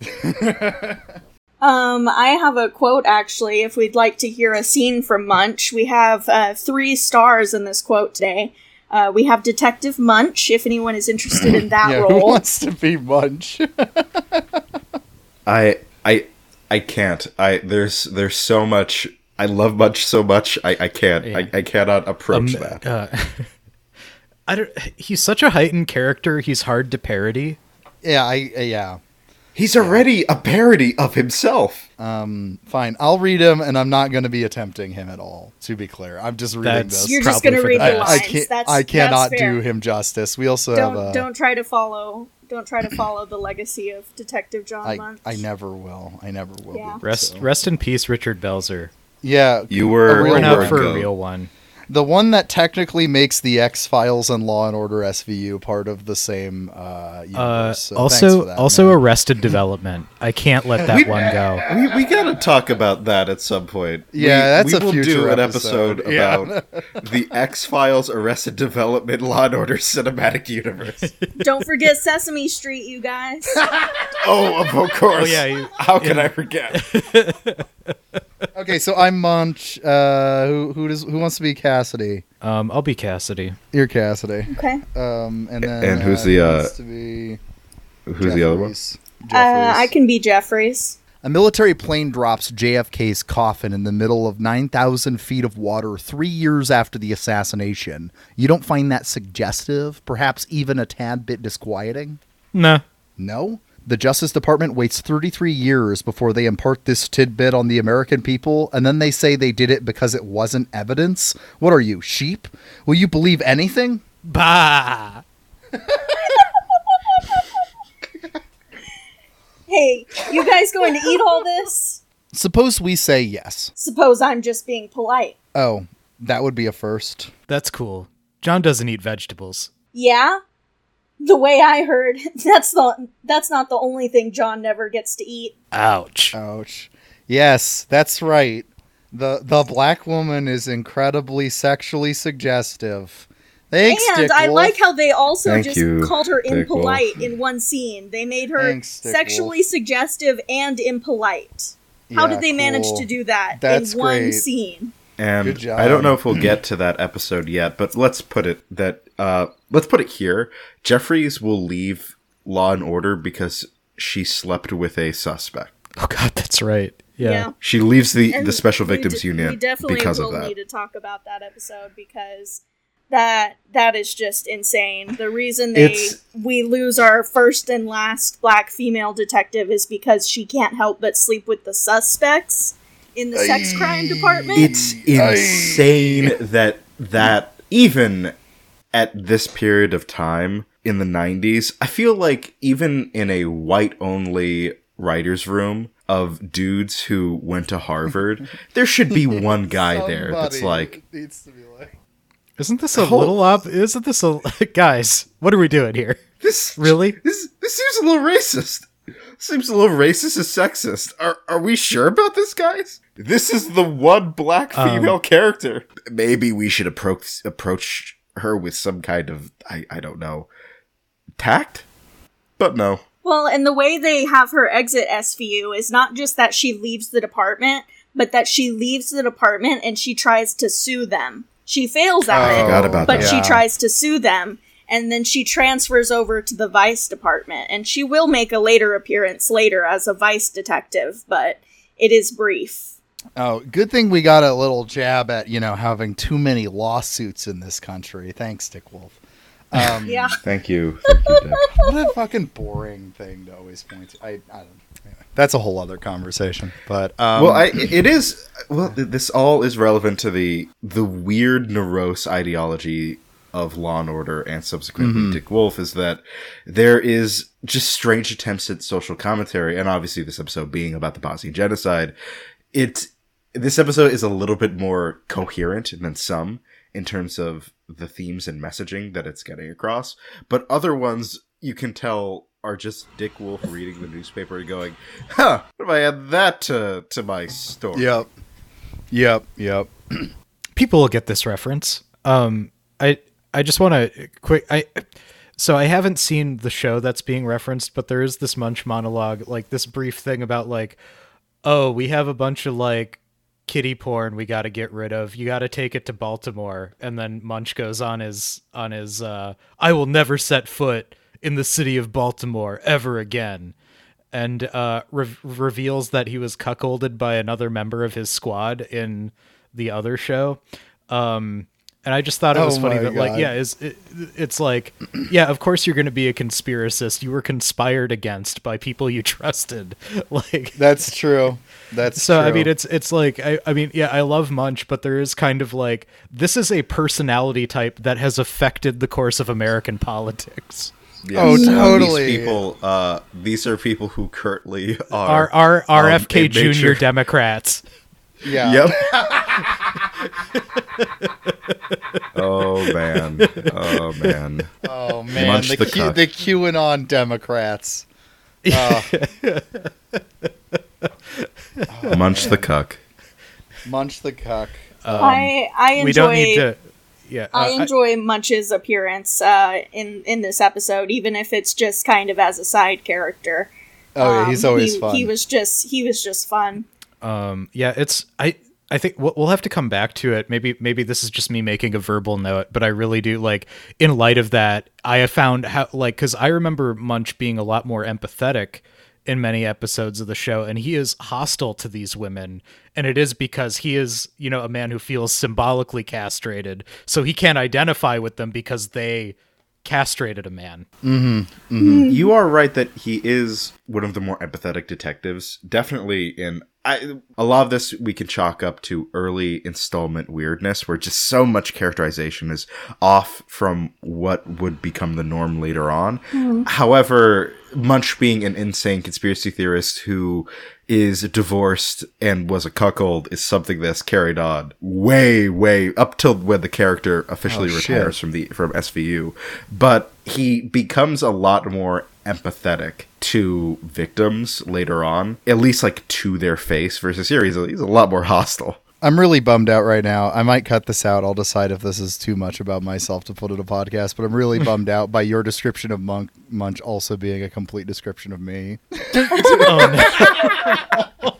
B: Um, I have a quote actually. If we'd like to hear a scene from Munch, we have uh, three stars in this quote today. Uh, we have Detective Munch, if anyone is interested in that
A: yeah, who
B: role.
A: wants to be Munch?
C: I I I can't. I there's there's so much. I love Munch so much. I I can't.
D: Yeah.
C: I, I cannot approach
D: Um,
C: that.
D: uh, I don't. He's such a heightened character. He's hard to parody.
A: yeah, I uh, yeah.
C: He's already a parody of himself.
A: Um, fine. I'll read him, and I'm not going to be attempting him at all. To be clear, I'm just reading
D: That's-
A: this.
B: You're just going to read
D: the
B: the
D: best.
A: I
B: lines.
A: can't.
B: that's,
A: I cannot
B: that's fair.
A: do him justice. We also
B: Don't
A: have a.
B: don't try to follow. Don't try to follow the legacy of Detective John
A: I,
B: Munch.
A: I never will. I never will.
B: Yeah.
A: be,
D: Rest
A: so.
D: rest in peace, Richard Belzer.
A: Yeah,
C: You were
A: a real
D: We're out for a real one.
A: The one that technically makes the X Files and Law and Order SVU part of the same uh, universe.
D: Uh,
A: so
D: also,
A: that,
D: also
A: man.
D: Arrested Development. I can't let that one go.
C: We, we gotta talk about that at some point.
A: Yeah,
C: we,
A: that's
C: we
A: a
C: will do
A: future
C: an
A: episode.
C: episode
A: Yeah.
C: about the X Files, Arrested Development, Law and Order cinematic universe.
B: Don't forget Sesame Street, you guys.
C: oh, of course.
D: Oh, yeah, you-
C: How can I forget?
A: Okay. So I'm Munch. Uh, who who does who wants to be Cassidy?
D: Um, I'll be Cassidy.
A: You're Cassidy.
B: Okay.
A: Um, and then
C: And who's
A: uh,
C: the, uh,
A: wants to be
C: Who's the other one?
B: Uh, I can be Jeffries.
A: A military plane drops JFK's coffin in the middle of 9,000 feet of water three years after the assassination. You don't find that suggestive? Perhaps even a tad bit disquieting?
D: No.
A: No? The Justice Department waits 33 years before they impart this tidbit on the American people, and then they say they did it because it wasn't evidence? What are you, sheep? Will you believe anything?
D: Bah.
B: Hey, you guys going to eat all this?
A: Suppose we say yes.
B: Suppose I'm just being polite.
A: Oh, that would be a first.
D: That's cool. John doesn't eat vegetables.
B: Yeah? The way I heard, that's the that's not the only thing John never gets to eat.
E: Ouch.
A: Ouch. Yes, that's right. The the black woman is incredibly sexually suggestive. Thanks,
B: and
A: Dick
B: I
A: Wolf.
B: like how they also
C: Thank
B: just
C: you,
B: called her
C: Dick
B: impolite in one scene. They made her
A: Thanks,
B: sexually
A: Wolf.
B: suggestive and impolite. How
A: Yeah,
B: did they manage to do that
A: That's
B: in one
A: great.
B: scene?
C: And I don't know if we'll get to that episode yet, but let's put it that uh let's put it here. Jeffries will leave Law and Order because she slept with a suspect.
D: Oh god, that's right. Yeah.
C: She leaves the
B: And
C: the Special Victims
B: de-
C: Unit
B: definitely
C: because of that.
B: We need to talk about that episode because that that is just insane. The reason they
C: It's-
B: we lose our first and last black female detective is because she can't help but sleep with the suspects in the sex crime department.
C: It's insane that that even at this period of time in the 90s, I feel like even in a white only writer's room of dudes who went to Harvard, there should be one guy there that's like,
A: needs to be like.
D: Isn't this a
C: Hold-
D: little up? Isn't this a guys? What are we doing here?
C: this
D: Really?
C: This this seems a little racist. Seems a little racist and sexist. Are are we sure about this, guys? This is the one black
D: Um,
C: female character. Maybe we should approach approach her with some kind of I I don't know tact. But no.
B: Well, and the way they have her exit SVU is not just that she leaves the department, but that she leaves the department and she tries to sue them. She fails at it,
C: about
B: but
C: that.
B: she
A: Yeah.
B: tries to sue them, and then she transfers over to the vice department, and she will make a later appearance later as a vice detective, but it is brief.
A: Oh, good thing we got a little jab at you know having too many lawsuits in this country. Thanks, Dick Wolf. Um,
B: Yeah.
C: Thank you. Thank you, Dick.
A: what a fucking boring thing to always point to. I, I don't. Anyway, that's a whole other conversation. But um,
C: well, I it is well. This all is relevant to the the weird Nerose ideology of Law and Order and subsequently Dick Wolf is that there is just strange attempts at social commentary, and obviously this episode being about the Bosnian genocide, it this episode is a little bit more coherent than some in terms of the themes and messaging that it's getting across, but other ones you can tell are just Dick Wolf reading the newspaper and going, "Huh, what if I add that to to my story?"
A: Yep. Yep. Yep.
D: people will get this reference. Um, I I just want to quick. I so I haven't seen the show that's being referenced, but there is this Munch monologue, like this brief thing about like, oh, we have a bunch of like kitty porn we got to get rid of. You got to take it to Baltimore, and then Munch goes on his on his. Uh, I will never set foot in the city of Baltimore ever again. And uh, re- reveals that he was cuckolded by another member of his squad in the other show. Um, and I just thought it was
A: Oh
D: funny that, like, yeah, is it, it's like, yeah, of course you're going to be a conspiracist. You were conspired against by people you trusted. Like,
A: That's true. That's
D: so I mean, it's it's like I, I mean, yeah, I love Munch, but there is kind of like this is a personality type that has affected the course of American politics.
A: Oh, totally.
C: These people, uh, these are people who currently are
D: are, our
C: um,
D: RFK
C: it makes
D: Junior
C: your-
D: Democrats.
A: yeah.
C: Yep. oh man. Oh man.
A: Oh man,
C: Munch
A: the,
C: the
A: Q,
C: cuck.
A: the QAnon Democrats. Uh,
C: Munch the cuck.
A: munch the cuck.
B: I I enjoy
D: Um, we don't need to. Yeah,
B: I
D: uh,
B: enjoy Munch's appearance uh, in in this episode, even if it's just kind of as a side character.
A: Oh yeah,
B: Um,
A: he's always
B: he,
A: fun.
B: He was just he was just fun.
D: Um, yeah, it's I. I think we'll we'll have to come back to it. Maybe maybe this is just me making a verbal note, but I really do like. In light of that, I have found how like because I remember Munch being a lot more empathetic in many episodes of the show, and he is hostile to these women, and it is because he is you know a man who feels symbolically castrated, so he can't identify with them because they castrated a man. Mm-hmm. Mm-hmm.
C: You are right that he is one of the more empathetic detectives. Definitely in I a lot of this we can chalk up to early installment weirdness where just so much characterization is off from what would become the norm later on. Hmm. However, Munch being an insane conspiracy theorist who is divorced and was a cuckold is something that's carried on way, way up till when the character officially
A: Oh, shit.
C: retires from the from SVU. But he becomes a lot more empathetic to victims later on, at least like to their face. Versus here, he's a, he's a lot more hostile.
A: I'm really bummed out right now. I might cut this out. I'll decide if this is too much about myself to put in a podcast, but I'm really bummed out by your description of Monk Munch also being a complete description of me.
D: oh, no.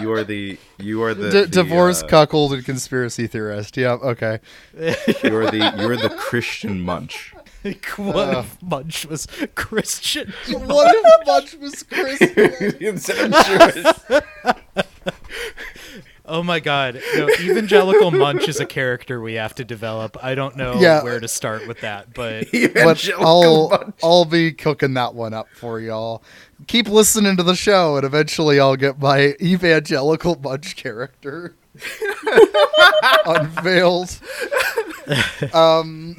C: You are the you are the,
A: D-
C: the,
A: divorce,
C: uh,
A: cuckold, and conspiracy theorist. Yeah, okay.
C: You are the you are the Christian Munch.
D: What if Munch was Christian?
A: What if Munch was Christian?
C: Instead of Jewish.
D: Oh my god. No, Evangelical Munch is a character we have to develop. I don't know
A: Yeah.
D: where to start with that, but
A: but I'll
C: Munch.
A: I'll be cooking that one up for y'all. Keep listening to the show, and eventually I'll get my evangelical munch character unveiled. Um,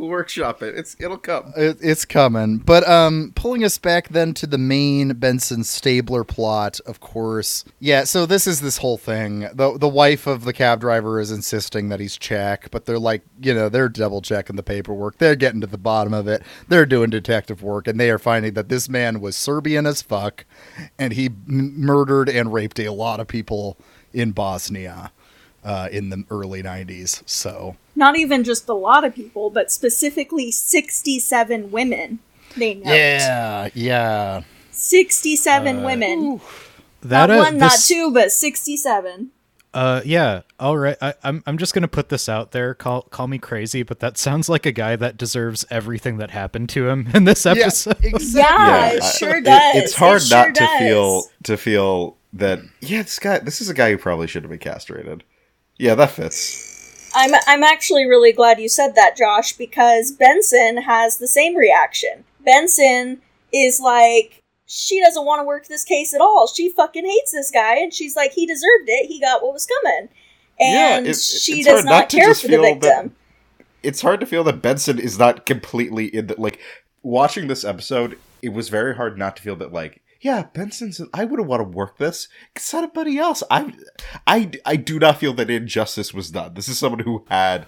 C: We'll workshop it. It's it'll come.
A: it, it's coming, but um, pulling us back then to the main Benson Stabler plot, of course. Yeah, so this is this whole thing. the The wife of the cab driver is insisting that he's Czech, but they're like, you know, they're double checking the paperwork. They're getting to the bottom of it. They're doing detective work, and they are finding that this man was Serbian as fuck, and he m- murdered and raped a lot of people in Bosnia. Uh, in the early 90s. So,
B: Not even just a lot of people, but specifically 67 women. They note.
A: yeah, yeah.
B: 67 women.
D: that
B: not
D: uh,
B: one, not two, but 67.
D: Uh, yeah. All right. I, I'm I'm just gonna put this out there. Call call me crazy, but that sounds like a guy that deserves everything that happened to him in this episode.
A: Yeah, exactly.
B: Yeah, it
C: I-
B: sure
C: it-
B: does.
C: it's hard
B: It sure
C: not to
B: does.
C: feel to feel that yeah, this guy this is a guy who probably should have been castrated. Yeah, that fits.
B: I'm I'm actually really glad you said that, Josh, because Benson has the same reaction. Benson is like she doesn't want to work this case at all. She fucking hates this guy, and she's like he deserved it. He got what was coming,
C: Yeah,
B: and
C: it-
B: she does not,
C: not
B: care
C: just
B: for the
C: feel that- It's hard to feel that Benson is not completely in the like watching this episode, it was very hard not to feel that like yeah, Benson's. I wouldn't want to work this. Anybody else. I, I, I do not feel that injustice was done. This is someone who had,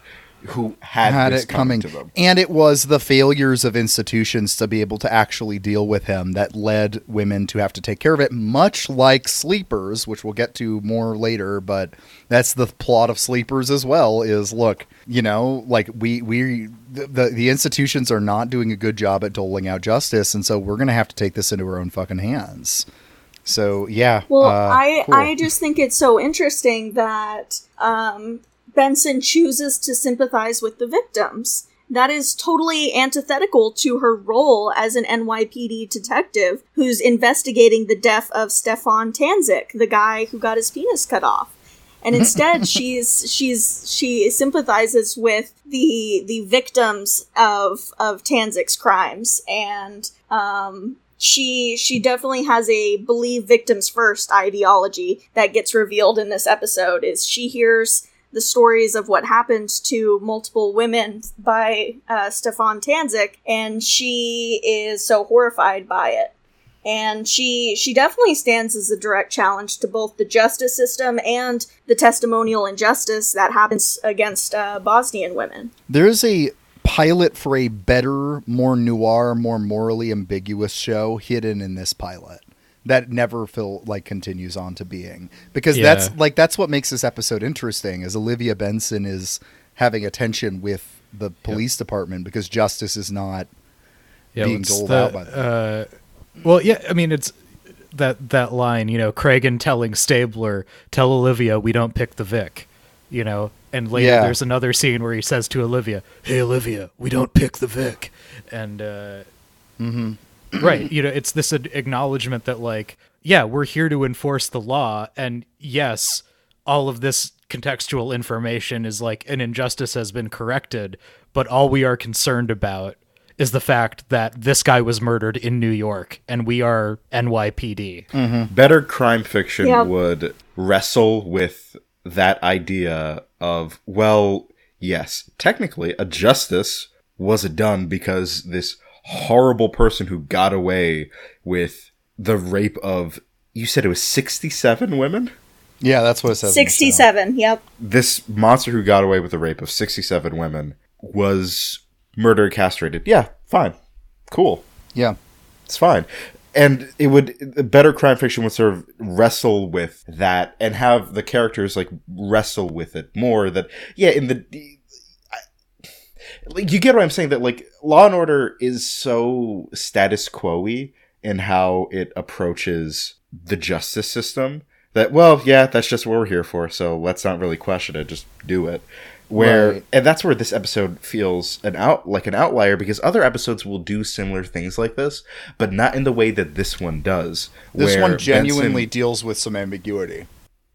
C: who had,
A: had
C: this
A: it coming
C: to them.
A: and it was the failures of institutions to be able to actually deal with him that led women to have to take care of it much like sleepers which we'll get to more later but that's the plot of sleepers as well is look you know like we we the, the, the institutions are not doing a good job at doling out justice and so we're gonna have to take this into our own fucking hands so yeah
B: Well,
A: uh,
B: I
A: cool.
B: I just think it's so interesting that um, Benson chooses to sympathize with the victims. That is totally antithetical to her role as an NYPD detective who's investigating the death of Stefan Tanzik, the guy who got his penis cut off. And instead, she's she's she sympathizes with the the victims of of Tanzik's crimes, and um, she she definitely has a believe victims first ideology that gets revealed in this episode is she hears the stories of what happened to multiple women by uh, Stefan Tanzik and she is so horrified by it and she she definitely stands as a direct challenge to both the justice system and the testimonial injustice that happens against uh, Bosnian women.
A: There's a pilot for a better, more noir, more morally ambiguous show hidden in this pilot that never feel like continues on to being. Because that's like that's what makes this episode interesting is Olivia Benson is having a tension with the police department because justice is not being
D: what's
A: doled
D: the,
A: out by them.
D: Uh, well, yeah, I mean it's that that line, you know, Cragen telling Stabler, "Tell Olivia we don't pick the Vic," you know, and later
A: Yeah.
D: there's another scene where he says to Olivia, "Hey Olivia, we don't pick the Vic," and uh, right, you know, it's this ad- acknowledgement that like, yeah, we're here to enforce the law, and yes, all of this contextual information is like an injustice has been corrected, but all we are concerned about is the fact that this guy was murdered in New York and we are NYPD. Mm-hmm.
C: better crime fiction
B: Yeah.
C: would wrestle with that idea of well yes technically a justice was done because this horrible person who got away with the rape of you said it was 67 women
A: yeah, that's what it says. in the show.
B: 67, yep.
C: this monster who got away with the rape of 67 women was murdered castrated yeah fine cool
A: Yeah.
C: it's fine. and it would better crime fiction would sort of wrestle with that and have the characters like wrestle with it more that yeah in the I- like you get what i'm saying that like law and order is so status quo-y in how it approaches the justice system that well yeah that's just what we're here for so let's not really question it just do it where
A: Right.
C: and that's where this episode feels an out like an outlier because other episodes will do similar things like this but not in the way that this one does
A: This one genuinely
C: Benson-
A: deals with some ambiguity.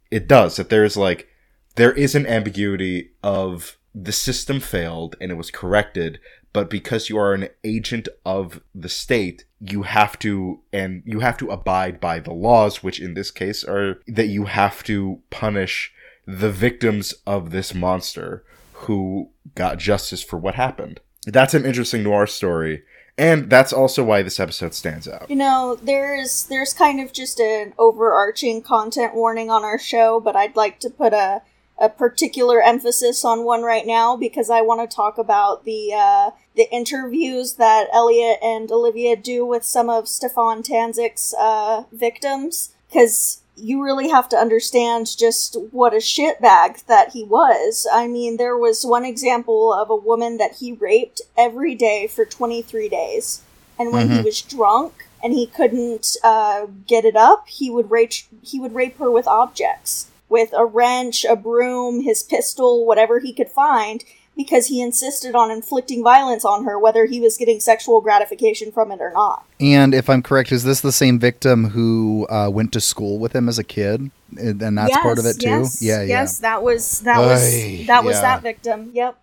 C: it does that there's like there is an ambiguity of the system failed and it was corrected but because you are an agent of the state you have to and you have to abide by the laws which in this case are that you have to punish the victims of this monster who got justice for what happened. That's an interesting noir story and that's also why this episode stands out.
B: You know, there's there's kind of just an overarching content warning on our show, but I'd like to put a a particular emphasis on one right now because I want to talk about the uh, the interviews that Elliot and Olivia do with some of Stefan Tanzik's uh, victims because you really have to understand just what a shitbag that he was. I mean, there was one example of a woman that he raped every day for 23 days. And when he was drunk and he couldn't uh, get it up, he would rape he would rape her with objects, with a wrench, a broom, his pistol, whatever he could find, because he insisted on inflicting violence on her, whether he was getting sexual gratification from it or not.
A: And if I'm correct, is this the same victim who uh, went to school with him as a kid, and and that's part of it too?
B: Yes,
A: yeah, yeah.
B: Yes, that was that was
A: Ay,
B: that was
A: yeah.
B: that victim. Yep.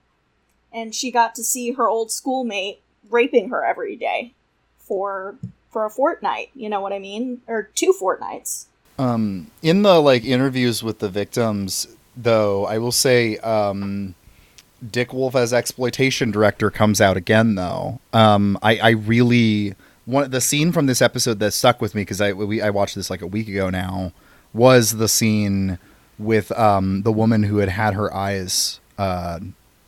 B: And she got to see her old schoolmate raping her every day for for a fortnight. You know what I mean? Or two fortnights.
A: Um, in the like interviews with the victims, though, I will say, um, Dick Wolf as exploitation director comes out again. Though, um, I, I really one the scene from this episode that stuck with me because I we, I watched this like a week ago now was the scene with um the woman who had had her eyes uh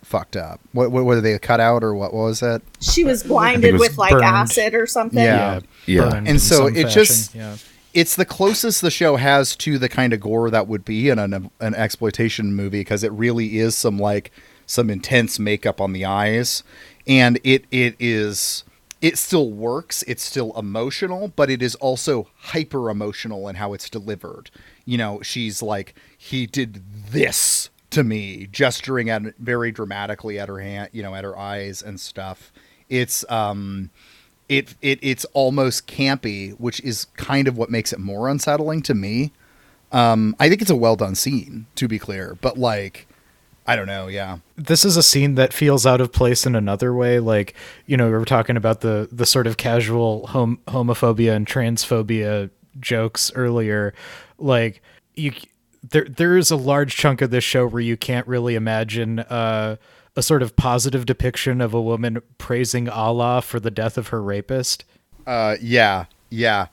A: fucked up. What what were they cut out or what, what was it?
B: She was blinded
C: was
B: with like
D: burned.
B: acid or something.
A: Yeah.
C: Yeah.
D: burned
A: And so it
D: fashion,
A: just-
D: yeah.
A: It's the closest the show has to the kind of gore that would be in an an exploitation movie because it really is some like some intense makeup on the eyes. And it it is it still works it's still emotional but it is also hyper emotional in how it's delivered. You know she's like he did this to me gesturing at very dramatically at her hand you know at her eyes and stuff. It's um it, it it's almost campy, which is kind of what makes it more unsettling to me. Um, I think it's a well done scene, to be clear, but like, I don't know, yeah,
D: this is a scene that feels out of place in another way like you know we were talking about the the sort of casual hom- homophobia and transphobia jokes earlier like you there there is a large chunk of this show where you can't really imagine uh a sort of positive depiction of a woman praising Allah for the death of her rapist.
A: uh, yeah, yeah,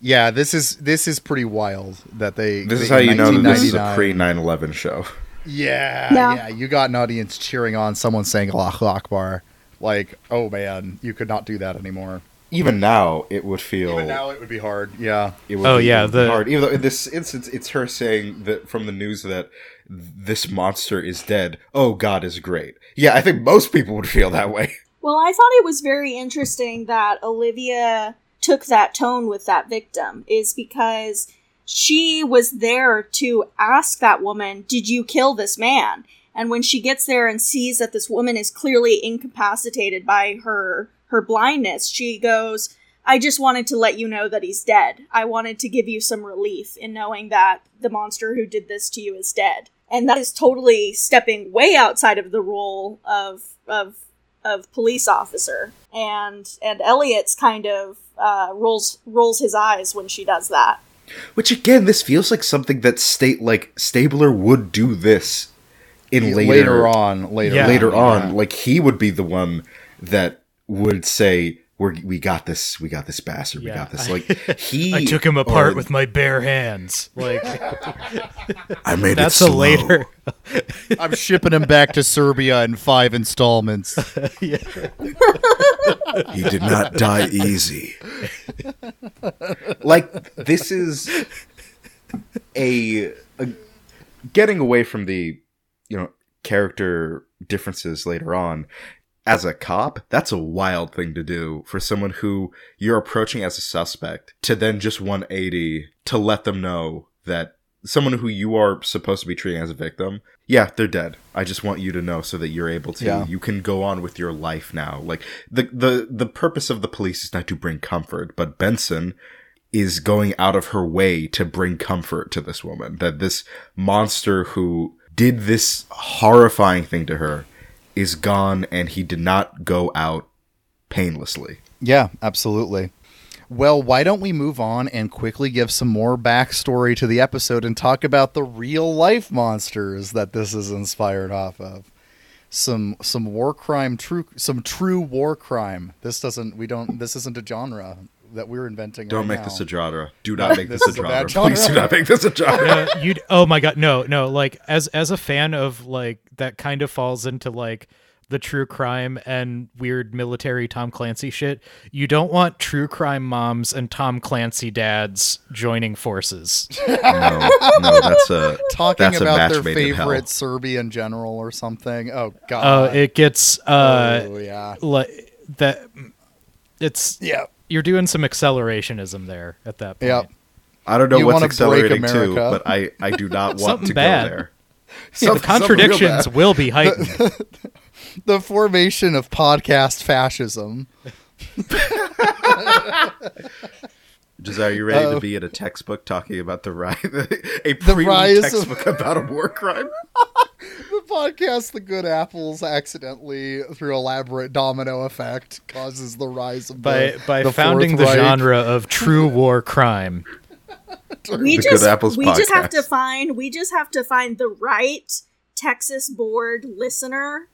A: yeah. This is this is pretty wild that they.
C: This is how you know that this is a pre 9/11 show.
A: Yeah,
B: Yeah.
A: yeah, You got an audience cheering on someone saying Allahu Akbar. Like, oh man, you could not do that anymore.
C: Even now, it would feel.
A: Even now, it would be hard. Yeah.
C: it would
D: Oh,
C: be
D: yeah, the-
C: hard. Even though in this instance, it's her saying that from the news that this monster is dead. Oh, God is great. Yeah, I think most people would feel that way.
B: Well, I thought it was very interesting that Olivia took that tone with that victim, is because she was there to ask that woman, Did you kill this man? And when she gets there and sees that this woman is clearly incapacitated by her her blindness, she goes, I just wanted to let you know that he's dead. I wanted to give you some relief in knowing that the monster who did this to you is dead. And that is totally stepping way outside of the role of of of police officer. And and Elliot's kind of uh, rolls rolls his eyes when she does that.
C: Which again, this feels like something that state like Stabler would do this in later,
A: later on, later,
D: Yeah.
C: later
A: yeah.
C: on. Like he would be the one that would say, "We're we got this, we got this bastard, we
D: Yeah.
C: got this." Like he,
E: I took him apart
C: or-
E: with my bare hands.
D: Like
F: I made
D: that's
F: it
D: a later
A: I'm shipping him back to Serbia in five installments.
F: He did not die easy.
C: like this is a, a getting away from the you know character differences later on as a cop that's a wild thing to do for someone who you're approaching as a suspect to then just 180 to let them know that someone who you are supposed to be treating as a victim yeah they're dead i just want you to know so that you're able to
A: Yeah.
C: you can go on with your life now like the the the purpose of the police is not to bring comfort but benson is going out of her way to bring comfort to this woman that this monster who did this horrifying thing to her is gone and he did not go out painlessly
A: Yeah, absolutely. Well, why don't we move on and quickly give some more backstory to the episode and talk about the real life monsters that this is inspired off of? Some some war crime, true some true war crime. This doesn't we don't this isn't a genre that we're inventing.
C: don't
A: right
C: make
A: now.
C: this a genre do not make this,
A: This
C: a
A: is a
C: genre please do not make this a genre
D: uh, you'd oh my god no no like as as a fan of like that kind of falls into like the true crime and weird military Tom Clancy shit. You don't want true crime moms and Tom Clancy dads joining forces.
C: no no that's a
A: talking
C: that's a
A: about
C: match
A: their
C: made in
A: favorite Serbian general or something. Oh god,
D: Oh,
A: god.
D: it gets uh
A: oh yeah.
D: like that it's
A: Yeah.
D: You're doing some accelerationism there at that point.
A: Yep.
C: i don't know
A: You
C: what's accelerating to but i i do not want
D: Something
C: to
D: bad.
C: go there
D: Yeah, the contradictions will be heightened.
A: The formation of podcast fascism.
C: Josiah, are you ready
A: Uh-oh.
C: to be in a textbook talking about the rise, a
A: The
C: pre
A: rise of-
C: textbook about a war crime?
A: The podcast The Good Apples accidentally, through elaborate domino effect, causes the rise of
D: by
A: the,
D: by
A: the
D: founding the
A: Reich.
D: genre of true war crime.
B: we
C: The
B: just
C: Good Apples
B: we just have to find we just have to find the right Texas board listener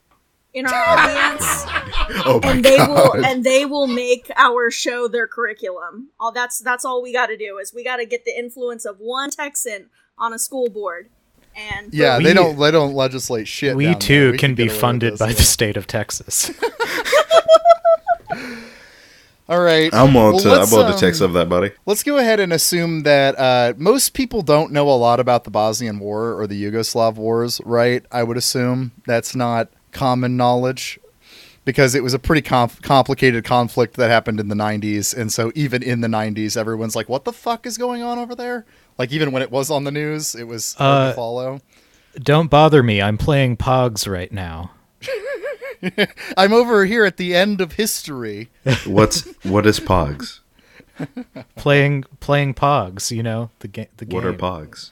B: in our audience,
C: Oh my
B: and they
C: god!
B: will and they will make our show their curriculum. All that's that's all we got to do is we got to get the influence of one Texan on a school board, and
A: Yeah,
D: We-
A: they don't they don't legislate shit.
D: we
A: down there.
D: too
A: We
D: can
A: could
D: be
A: get away with
D: funded by
A: yeah.
D: the state of Texas.
A: All right,
C: I'm willing
A: Well,
C: to. I'm
A: let's,
C: willing to
A: um,
C: take some of that, buddy.
A: Let's go ahead and assume that uh, most people don't know a lot about the Bosnian War or the Yugoslav wars, right? I would assume that's not common knowledge because it was a pretty conf- complicated conflict that happened in the 90s. And so, even in the 90s, everyone's like, what the fuck is going on over there? Like, even when it was on the news, it was hard
D: Uh,
A: to follow.
D: Don't bother me. I'm playing Pogs right now.
A: I'm over here at the end of history.
C: What's what is Pogs?
D: Playing playing Pogs, you know, the game the game.
C: What are Pogs?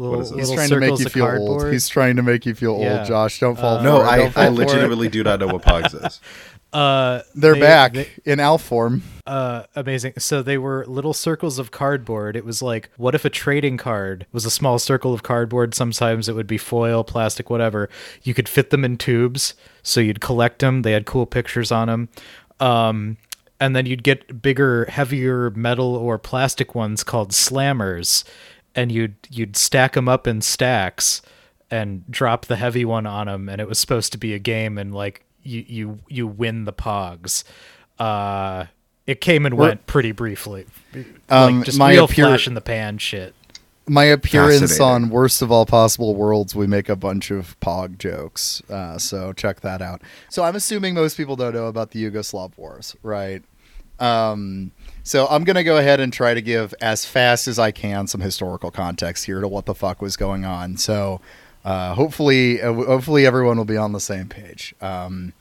D: Little,
C: What is it?
A: He's
D: little
A: trying to make you
D: of
A: feel old. He's trying to make you feel
D: Yeah.
A: old, Josh. Don't fall
D: Uh,
A: for
C: No,
A: it.
C: I, I
A: for
C: legitimately do not know what Pogs is.
D: uh
A: They're
D: they-
A: back
D: they-
A: in Alf form.
D: uh amazing so they were little circles of cardboard it was like what if a trading card was a small circle of cardboard sometimes it would be foil plastic whatever you could fit them in tubes so you'd collect them they had cool pictures on them um and then you'd get bigger heavier metal or plastic ones called slammers and you'd you'd stack them up in stacks and drop the heavy one on them and it was supposed to be a game and like you you you win the pogs uh it came and
A: We're-
D: went pretty briefly
A: Um,
D: like just
A: my
D: real
A: appear-
D: flash in the pan shit
A: my appearance on Worst of All Possible Worlds, we make a bunch of Pog jokes. Uh, so check that out. So I'm assuming most people don't know about the Yugoslav wars, right? Um, so I'm going to go ahead and try to give as fast as I can some historical context here to what the fuck was going on. So uh, hopefully, uh, hopefully everyone will be on the same page. Um,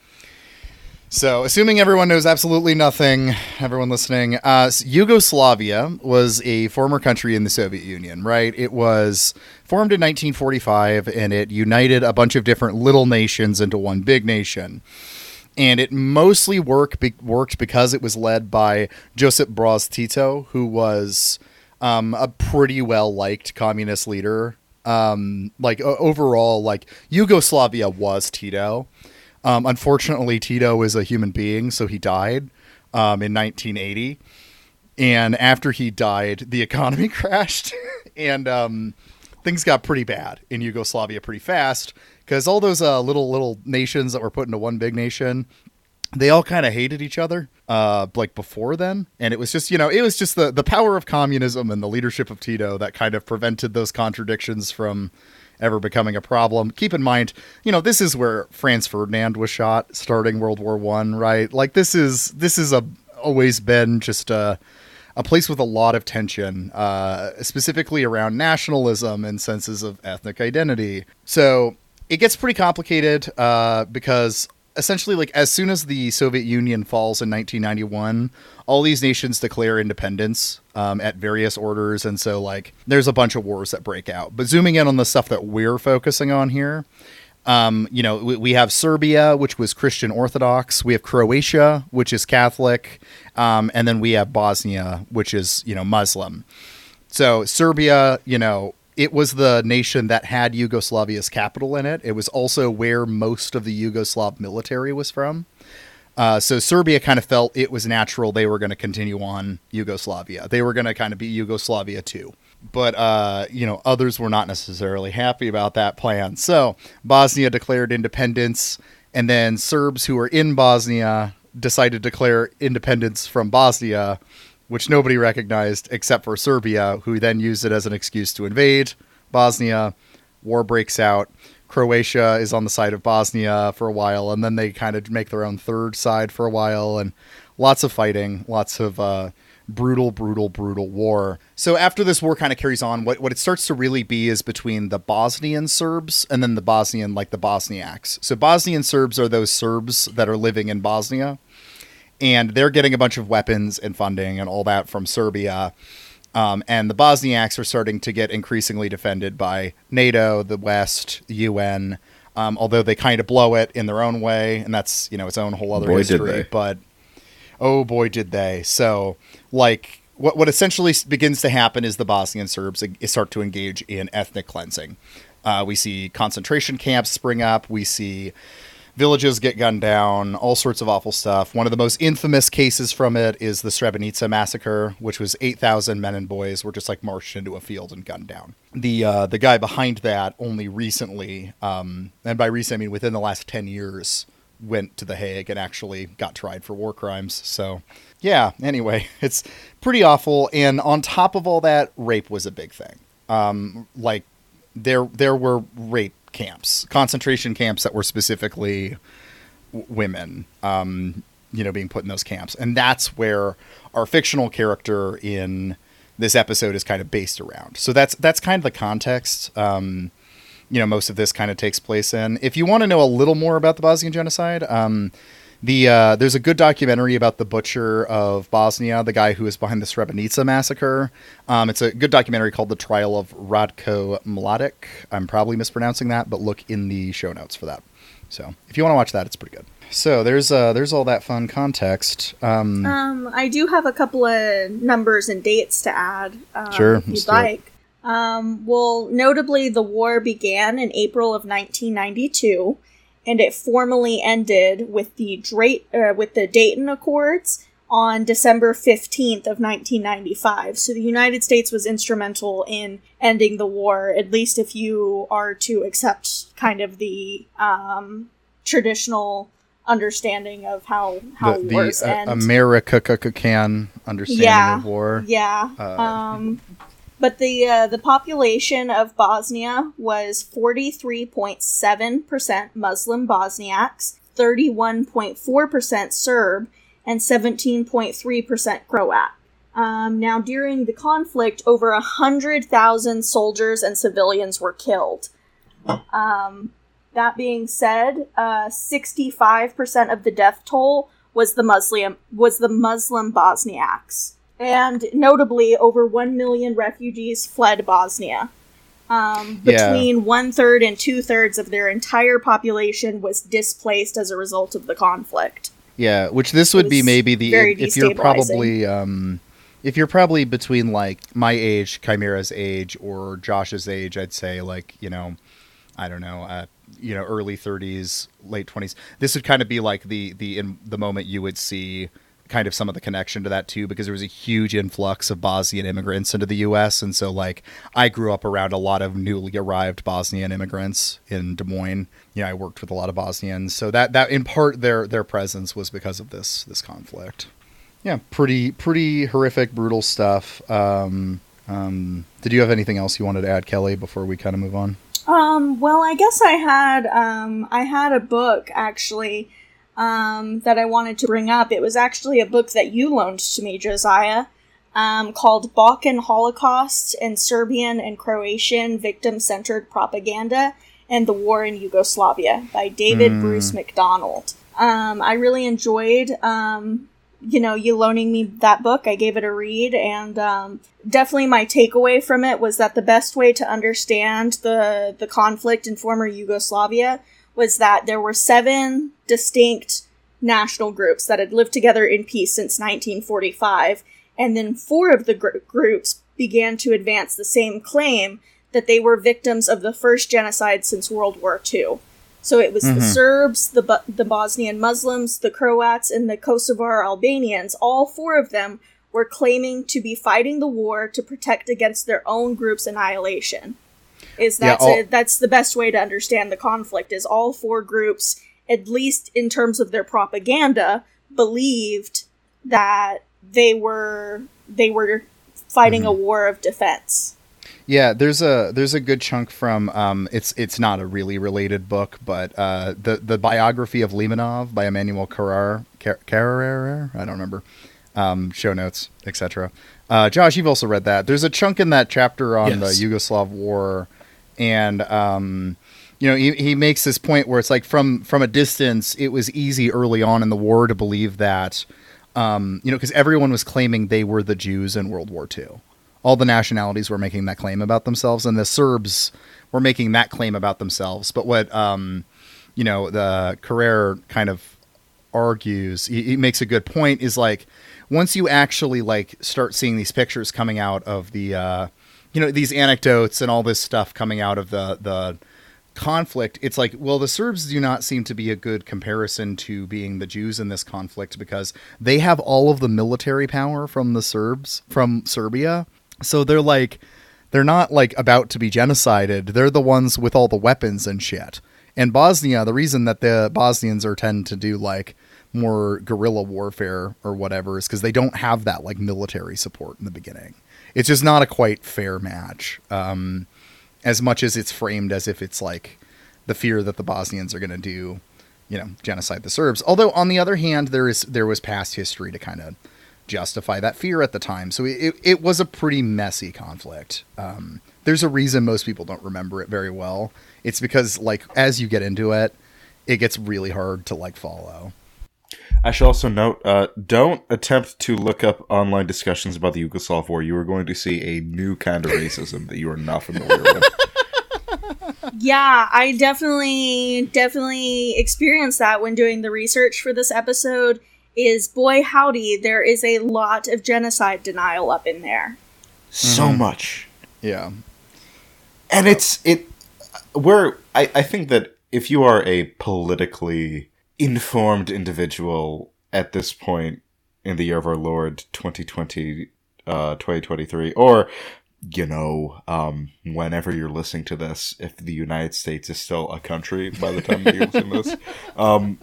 A: so, assuming everyone knows absolutely nothing, everyone listening, uh, Yugoslavia was a former country in the Soviet Union, right? It was formed in 1945 and it united a bunch of different little nations into one big nation. And it mostly work be- worked because it was led by Josip Broz Tito, who was um, a pretty well liked communist leader. Um, like o- overall, like Yugoslavia was Tito. Um, unfortunately, Tito is a human being, so he died um, in 1980. And after he died, the economy crashed, and um, things got pretty bad in Yugoslavia pretty fast because all those uh, little little nations that were put into one big nation they all kind of hated each other uh like before then. And it was just you know it was just the the power of communism and the leadership of tito that kind of prevented those contradictions from ever becoming a problem. Keep in mind you know this is where franz ferdinand was shot starting world war one right? Like this is this is a always been just a a place with a lot of tension, uh, specifically around nationalism and senses of ethnic identity. So it gets pretty complicated uh, because essentially, like as soon as the Soviet Union falls in 1991, all these nations declare independence um, at various orders, and so like there's a bunch of wars that break out. But zooming in on the stuff that we're focusing on here, um, you know, we, we, have Serbia, which was Christian Orthodox. We have Croatia, which is Catholic, um, and then we have Bosnia, which is you know Muslim. So Serbia, you know, it was the nation that had Yugoslavia's capital in it. It was also where most of the Yugoslav military was from. Uh, so Serbia kind of felt it was natural they were going to continue on Yugoslavia. They were going to kind of be Yugoslavia too but uh, you know others were not necessarily happy about that plan. So Bosnia declared independence, and then Serbs who were in Bosnia decided to declare independence from Bosnia, which nobody recognized except for Serbia, who then used it as an excuse to invade Bosnia. War breaks out. Croatia is on the side of Bosnia for a while, and then they kind of make their own third side for a while, and lots of fighting, lots of uh, brutal, brutal, brutal war. So after this war kind of carries on, what, what it starts to really be is between the Bosnian Serbs and then the Bosnian, like the Bosniaks. So Bosnian Serbs are those Serbs that are living in Bosnia, and they're getting a bunch of weapons and funding and all that from Serbia. Um, and the Bosniaks are starting to get increasingly defended by NATO, the West, the UN. Um, although they kind of blow it in their own way, and that's you know its own whole other
C: Boy,
A: history. But oh boy, did they! So like what what essentially begins to happen is the Bosnian Serbs start to engage in ethnic cleansing. Uh, we see concentration camps spring up. We see villages get gunned down, all sorts of awful stuff. One of the most infamous cases from it is the Srebrenica massacre, which was 8,000 men and boys were just like marched into a field and gunned down. The uh, the guy behind that only recently, um, and by recent I mean within the last 10 years, went to the Hague and actually got tried for war crimes. So yeah, anyway, it's pretty awful. And on top of all that, rape was a big thing. Um, like there there were rape camps, concentration camps that were specifically w- women, um, you know, being put in those camps, and that's where our fictional character in this episode is kind of based around. So that's that's kind of the context. Um, you know, most of this kind of takes place in. If you want to know a little more about the Bosnian genocide, um, the uh, there's a good documentary about the butcher of Bosnia, the guy who is behind the Srebrenica massacre. Um, it's a good documentary called "The Trial of Ratko Mladic." I'm probably mispronouncing that, but look in the show notes for that. So if you want to watch that, it's pretty good. So there's uh, there's all that fun context. Um,
B: um, I do have a couple of numbers and dates to add. Um,
A: sure,
B: if you'd like. Um, well, notably, the war began in April of 1992 and it formally ended with the uh, with the Dayton Accords on December 15th of 1995. So the United States was instrumental in ending the war, at least if you are to accept kind of the um, traditional understanding of how how
A: the,
B: wars
A: the, uh,
B: end.
A: America can understanding
B: yeah,
A: of war.
B: Yeah.
A: Uh,
B: um, but the uh, the population of Bosnia was 43.7% Muslim Bosniaks, 31.4% Serb, and 17.3% Croat. Um, now, during the conflict, over 100,000 soldiers and civilians were killed. Um, that being said, uh, 65% of the death toll was the Muslim was the Muslim Bosniaks and notably, over 1 million refugees fled Bosnia. Um, between
A: Yeah.
B: one third and two thirds of their entire population was displaced as a result of the conflict.
A: Yeah, which this would be maybe the if, if you're probably um, if you're probably between like my age, Chimera's age, or Josh's age, I'd say like you know, I don't know, uh, you know, early 30s, late 20s. This would kind of be like the the in the moment you would see kind of some of the connection to that too because there was a huge influx of Bosnian immigrants into the US and so like I grew up around a lot of newly arrived Bosnian immigrants in Des Moines. You know, I worked with a lot of Bosnians. So that that in part their their presence was because of this this conflict. Yeah, pretty pretty horrific brutal stuff. Um um did you have anything else you wanted to add Kelly before we kind of move on?
B: Um, well, I guess I had um, I had a book actually um, that I wanted to bring up. It was actually a book that you loaned to me, Josiah, um, called Balkan Holocaust and Serbian and Croatian Victim Centered Propaganda and the War in Yugoslavia by David
A: Mm.
B: Bruce MacDonald. Um, I really enjoyed, um, you know, you loaning me that book. I gave it a read, and um, definitely my takeaway from it was that the best way to understand the the conflict in former Yugoslavia was that there were seven distinct national groups that had lived together in peace since 1945, and then four of the gr- groups began to advance the same claim that they were victims of the first genocide since World War II. So it was the mm-hmm. Serbs, the Bo- the Bosnian Muslims, the Croats, and the Kosovar Albanians. All four of them were claiming to be fighting the war to protect against their own group's annihilation. Is
A: Yeah,
B: that's
A: all-
B: a, that's the best way to understand the conflict? Is all four groups, at least in terms of their propaganda, believed that they were they were fighting a war of defense.
A: Yeah, there's a there's a good chunk from um it's it's not a really related book, but uh the the biography of Limonov by Emmanuel Carrar Car- Carrer, I don't remember. Um show notes, etc. Uh Josh, you've also read that. There's a chunk in that chapter on
E: Yes.
A: the Yugoslav war and um you know, he, he makes this point where it's like from from a distance, it was easy early on in the war to believe that um, you know, because everyone was claiming they were the Jews in World War II. All the nationalities were making that claim about themselves, and the Serbs were making that claim about themselves. But what, um, you know, the Carrere kind of argues, he, he makes a good point, is like once you actually like start seeing these pictures coming out of the, uh, you know, these anecdotes and all this stuff coming out of the the conflict, it's like, well, the Serbs do not seem to be a good comparison to being the Jews in this conflict because they have all of the military power from the Serbs, from Serbia. So they're like, they're not like about to be genocided. They're the ones with all the weapons and shit. And Bosnia, the reason that the Bosnians are tend to do like more guerrilla warfare or whatever is because they don't have that like military support in the beginning. It's just not a quite fair match. Um, as much as it's framed as if it's like the fear that the Bosnians are going to do, you know, genocide the Serbs. Although on the other hand, there is there was past history to kind of justify that fear at the time. So it, it was a pretty messy conflict. Um, there's a reason most people don't remember it very well. It's because like as you get into it, it gets really hard to like follow.
C: I should also note: uh, don't attempt to look up online discussions about the Yugoslav War. You are going to see a new kind of racism that you are not familiar with.
B: Yeah, I definitely definitely experienced that when doing the research for this episode. Is boy howdy, there is a lot of genocide denial up in there.
C: So much,
A: Yeah.
C: and it's it. Where I I think that if you are a politically informed individual at this point in the year of our Lord 2020, uh, 2023, or you know, um, whenever you're listening to this, if the United States is still a country by the time you're listening to this, um,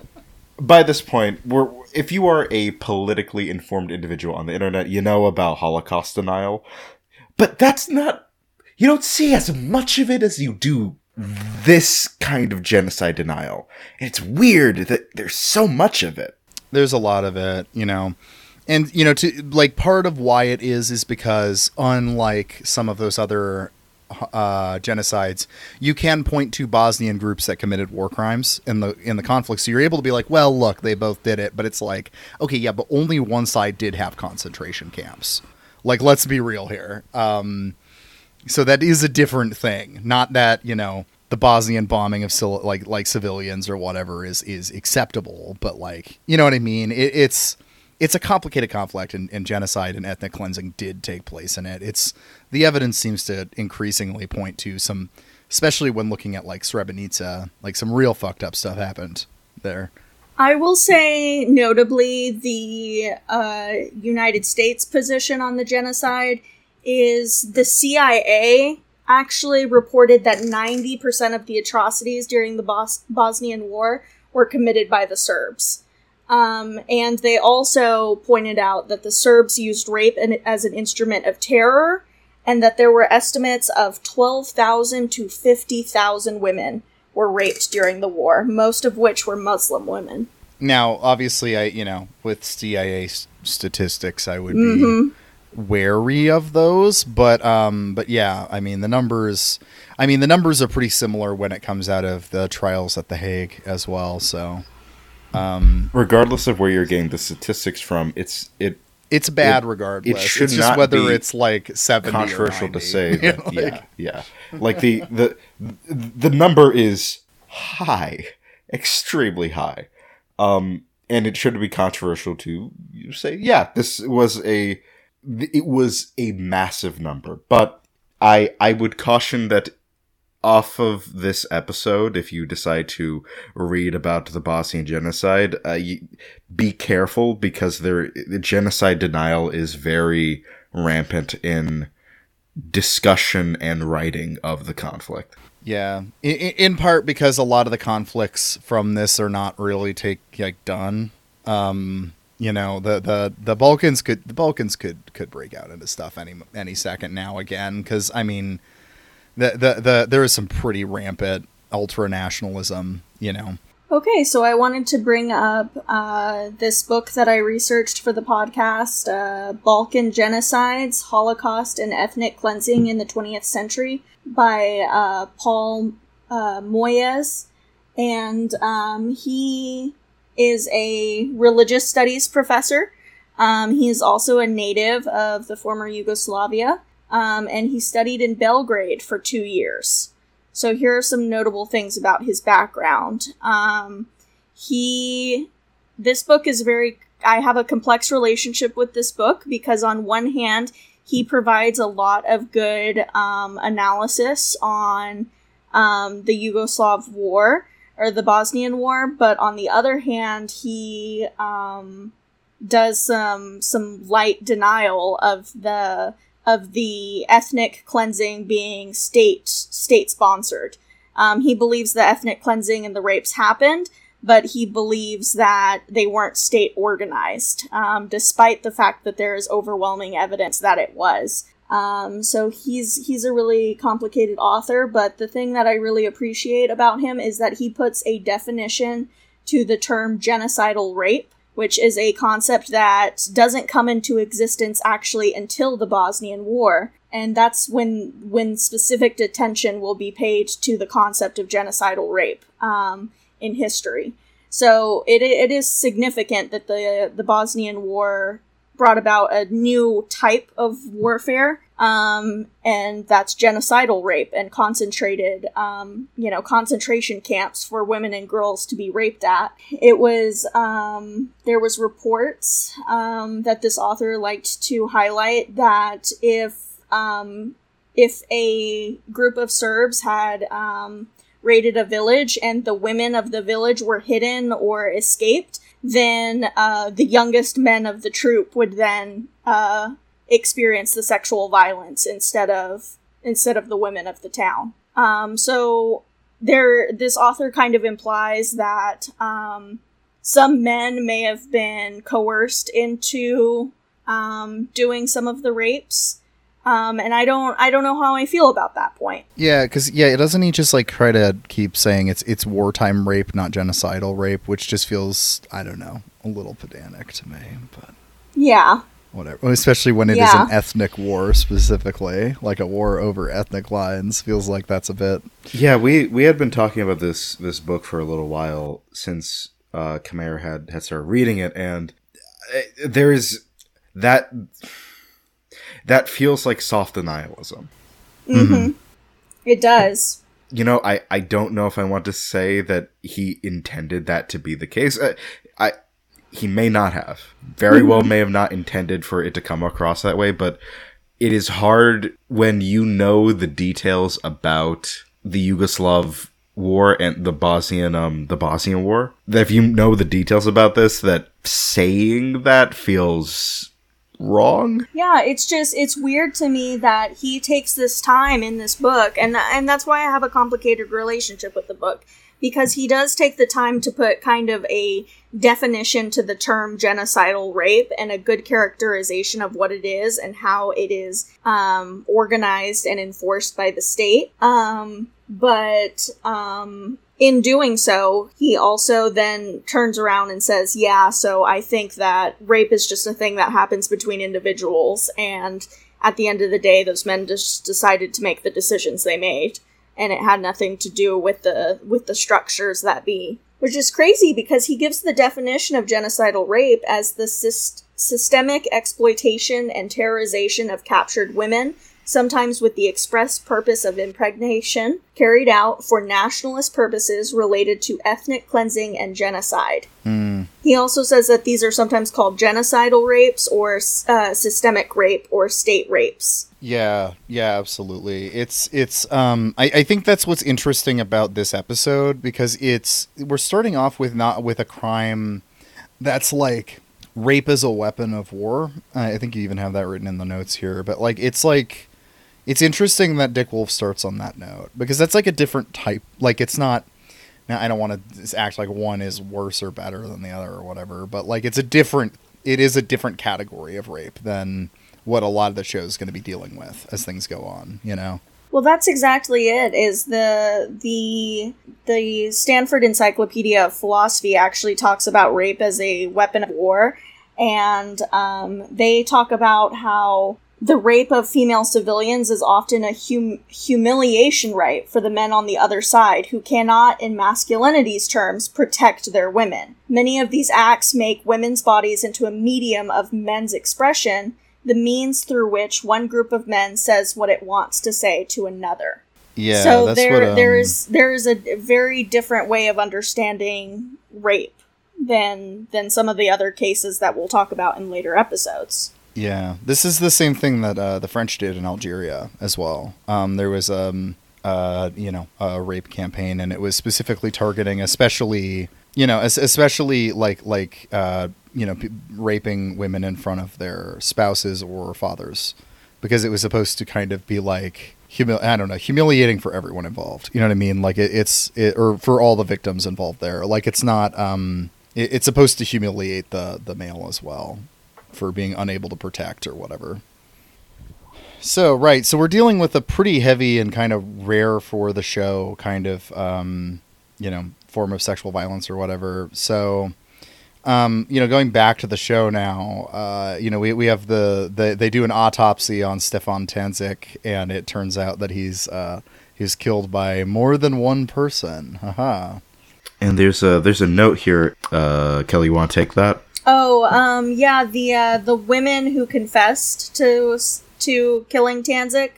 C: by this point, we're, if you are a politically informed individual on the internet, you know about Holocaust denial, but that's not, you don't see as much of it as you do this kind of genocide denial. And it's weird that there's so much of it.
A: there's a lot of it, you know. And you know, to like part of why it is is because unlike some of those other uh, genocides, you can point to Bosnian groups that committed war crimes in the in the conflict. So you're able to be like, well, look, they both did it, but it's like, okay, yeah, but only one side did have concentration camps. Like, let's be real here. Um, so that is a different thing. Not that you know the Bosnian bombing of like like civilians or whatever is is acceptable, but like you know what I mean. It, it's it's a complicated conflict, and, and genocide and ethnic cleansing did take place in it. It's the evidence seems to increasingly point to some, especially when looking at like Srebrenica, like some real fucked up stuff happened there.
B: I will say, notably, the uh, United States position on the genocide is the CIA actually reported that 90% of the atrocities during the Bos- Bosnian War were committed by the Serbs. Um, and they also pointed out that the Serbs used rape as an instrument of terror, and that there were estimates of 12,000 to 50,000 women were raped during the war, most of which were Muslim women.
A: Now, obviously, I you know with CIA s- statistics, I would be wary of those, but um, but yeah, I mean the numbers. I mean the numbers are pretty similar when it comes out of the trials at the Hague as well. So, um,
C: Regardless of where you're getting the statistics from, it's it
A: it's bad
C: It-
A: regardless.
C: it should
A: it's just
C: not
A: whether it's like seventy. or
C: controversial to say that
A: Like,
C: yeah yeah like the the the number is high extremely high um and it should be controversial to say yeah this was a it was a massive number but i i would caution that off of this episode if you decide to read about the bosnian genocide uh, be careful because there the genocide denial is very rampant in discussion and writing of the conflict.
A: Yeah, in, in part because a lot of the conflicts from this are not really take like done. Um, you know, the the the Balkans could the Balkans could could break out into stuff any any second now again because I mean, the the the there is some pretty rampant ultra nationalism. You know,
B: Okay, so I wanted to bring up uh, this book that I researched for the podcast uh, Balkan Genocides, Holocaust, and Ethnic Cleansing in the 20th Century by uh, Paul uh, Mojzes. And um, he is a religious studies professor. Um, he is also a native of the former Yugoslavia, um, and he studied in Belgrade for two years. So here are some notable things about his background. Um, he, this book is very. I have a complex relationship with this book because on one hand, he provides a lot of good um, analysis on um, the Yugoslav War or the Bosnian War, but on the other hand, he um, does some some light denial of the of the ethnic cleansing being state state sponsored. Um, he believes the ethnic cleansing and the rapes happened, but he believes that they weren't state organized, um, despite the fact that there is overwhelming evidence that it was. Um, so he's he's a really complicated author, but the thing that I really appreciate about him is that he puts a definition to the term genocidal rape, which is a concept that doesn't come into existence actually until the Bosnian War. And that's when when specific attention will be paid to the concept of genocidal rape um, in history. So it, it is significant that the the Bosnian War brought about a new type of warfare, um, and that's genocidal rape and concentrated, um, you know, concentration camps for women and girls to be raped at. It was um, there was reports um, that this author liked to highlight that if um, if a group of Serbs had um, raided a village and the women of the village were hidden or escaped, then uh, the youngest men of the troop would then uh, experience the sexual violence instead of instead of the women of the town. Um, so there, this author kind of implies that um, some men may have been coerced into um, doing some of the rapes. Um, and I don't, I don't know how I feel about that point.
A: yeah, because yeah, it doesn't he just like try to keep saying it's it's wartime rape, not genocidal rape, which just feels I don't know a little pedantic to me, but.
B: Yeah,
A: whatever. Especially when it is
B: Yeah.
A: an ethnic war specifically, like a war over ethnic lines, feels like that's a bit.
C: Yeah, we we had been talking about this this book for a little while since uh Khmer had had started reading it, and uh, there is that that feels like soft denialism.
B: hmm it does.
C: You know, I I don't know if I want to say that he intended that to be the case. Uh, I he may not have. Very well may have not intended for it to come across that way, but it is hard when you know the details about the Yugoslav war and the Bosnian um the Bosnian war. That if you know the details about this, that saying that feels wrong.
B: Yeah, it's just it's weird to me that he takes this time in this book, and and that's why I have a complicated relationship with the book because he does take the time to put kind of a definition to the term genocidal rape and a good characterization of what it is and how it is um, organized and enforced by the state. Um, but um, in doing so, he also then turns around and says, Yeah, so I think that rape is just a thing that happens between individuals. And at the end of the day, those men just decided to make the decisions they made. And it had nothing to do with the with the structures that be. Which is crazy because he gives the definition of genocidal rape as the syst- systemic exploitation and terrorization of captured women sometimes with the express purpose of impregnation, carried out for nationalist purposes related to ethnic cleansing and genocide. He also says that these are sometimes called genocidal rapes or uh, systemic rape or state rapes.
A: Yeah, yeah, absolutely. It's it's um I, I think that's what's interesting about this episode because it's we're starting off with not with a crime that's like rape as a weapon of war. I think you even have that written in the notes here, but like it's like it's interesting that Dick Wolf starts on that note because that's like a different type. Like it's not. Now I don't want to act like one is worse or better than the other or whatever, but like it's a different. It is a different category of rape than what a lot of the show is going to be dealing with as things go on. You know.
B: Well, that's exactly it. Is the the the Stanford Encyclopedia of Philosophy actually talks about rape as a weapon of war, and um, they talk about how the rape of female civilians is often a hum- humiliation right for the men on the other side who cannot, in masculinity's terms, protect their women. Many of these acts make women's bodies into a medium of men's expression, the means through which one group of men says what it wants to say to another.
A: Yeah.
B: so there
A: what, um,
B: there is there is a very different way of understanding rape than than some of the other cases that we'll talk about in later episodes.
A: Yeah, this is the same thing that uh, the French did in Algeria as well. Um, there was um, uh, you know, a rape campaign, and it was specifically targeting, especially you know, especially like like uh, you know, p- raping women in front of their spouses or fathers, because it was supposed to kind of be like humil- I don't know, humiliating for everyone involved. You know what I mean? Like it, it's it, or for all the victims involved there. Like it's not um, it, it's supposed to humiliate the the male as well for being unable to protect or whatever. So right, so we're dealing with a pretty heavy and kind of rare for the show kind of um, you know form of sexual violence or whatever. So um, you know, going back to the show now, uh, you know, we, we have the, the they do an autopsy on Stefan Tanzik, and it turns out that he's uh, he's killed by more than one person. Haha.
C: And there's a there's a note here. Uh, Kelly, you want to take that?
B: Oh, um, yeah, the uh, the women who confessed to to killing Tanzik,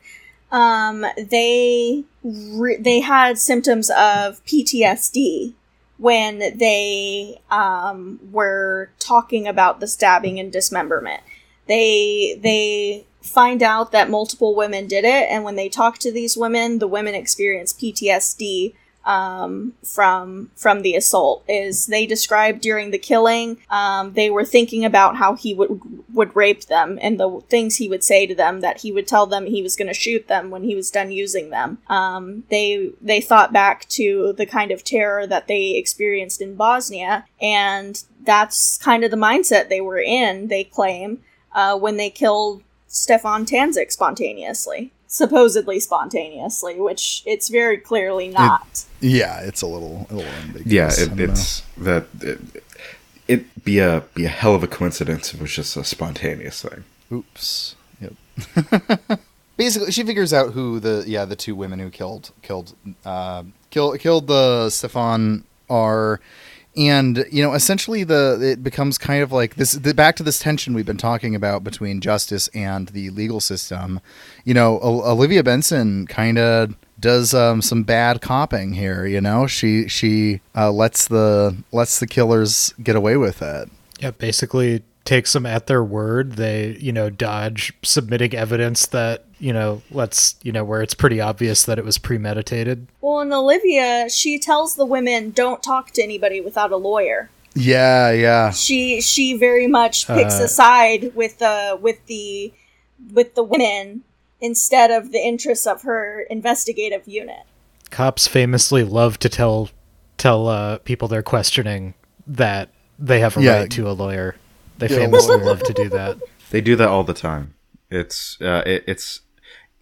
B: um, they re- they had symptoms of PTSD when they um, were talking about the stabbing and dismemberment. They they find out that multiple women did it, and when they talk to these women, the women experience PTSD um, from from the assault. Is they described during the killing, um, they were thinking about how he would would rape them and the things he would say to them. That he would tell them he was going to shoot them when he was done using them. Um, they they thought back to the kind of terror that they experienced in Bosnia, and that's kind of the mindset they were in. They claim uh, when they killed Stefan Tanzik spontaneously. Supposedly spontaneously, which it's very clearly not.
A: Yeah, it's a little a little ambiguous.
C: Yeah, it,
A: don't know.
C: it's that it, it'd be a be a hell of a coincidence if it was just a spontaneous thing.
A: Oops. Yep. Basically, she figures out who the yeah the two women who killed killed uh, killed killed the Stefan are, and you know essentially the it becomes kind of like this the, back to this tension we've been talking about between justice and the legal system. You know, O- Olivia Benson kind of does um, some bad copping here. You know, she she uh, lets the lets the killers get away with it.
D: Yeah, basically takes them at their word. They, you know, dodge submitting evidence that, you know, let's, you know, where it's pretty obvious that it was premeditated.
B: Well, and Olivia, she tells the women don't talk to anybody without a lawyer.
A: Yeah, yeah.
B: She she very much picks
D: Uh,
B: a side with the with the with the women instead of the interests of her investigative unit.
D: Cops famously love to tell tell uh, people they're questioning that they have a
A: Yeah.
D: right to a lawyer. They
A: Get a
D: famously
A: lawyer.
D: love to do that.
C: They do that all the time. It's uh, it, it's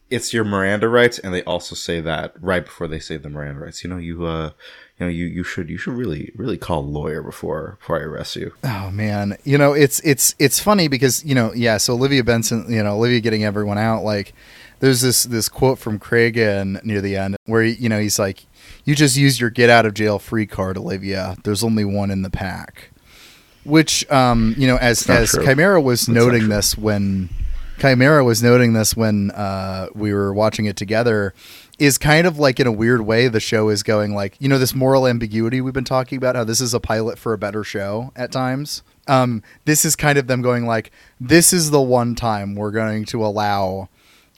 C: it's your Miranda rights, and they also say that right before they say the Miranda rights. You know, you uh, you know, you, you should you should really really call a lawyer before before I arrest you.
A: Oh man, you know it's it's it's funny because you know yeah. So Olivia Benson, you know Olivia getting everyone out. Like there's this this quote from Cragen near the end where you know he's like, "You just used your get out of jail free card, Olivia. There's only one in the pack." Which um you know as as
C: true.
A: Chimera was
C: That's
A: noting this when Chimera was noting this when uh, we were watching it together is kind of like in a weird way the show is going like you know this moral ambiguity we've been talking about how this is a pilot for a better show at times? Um, this is kind of them going like this is the one time we're going to allow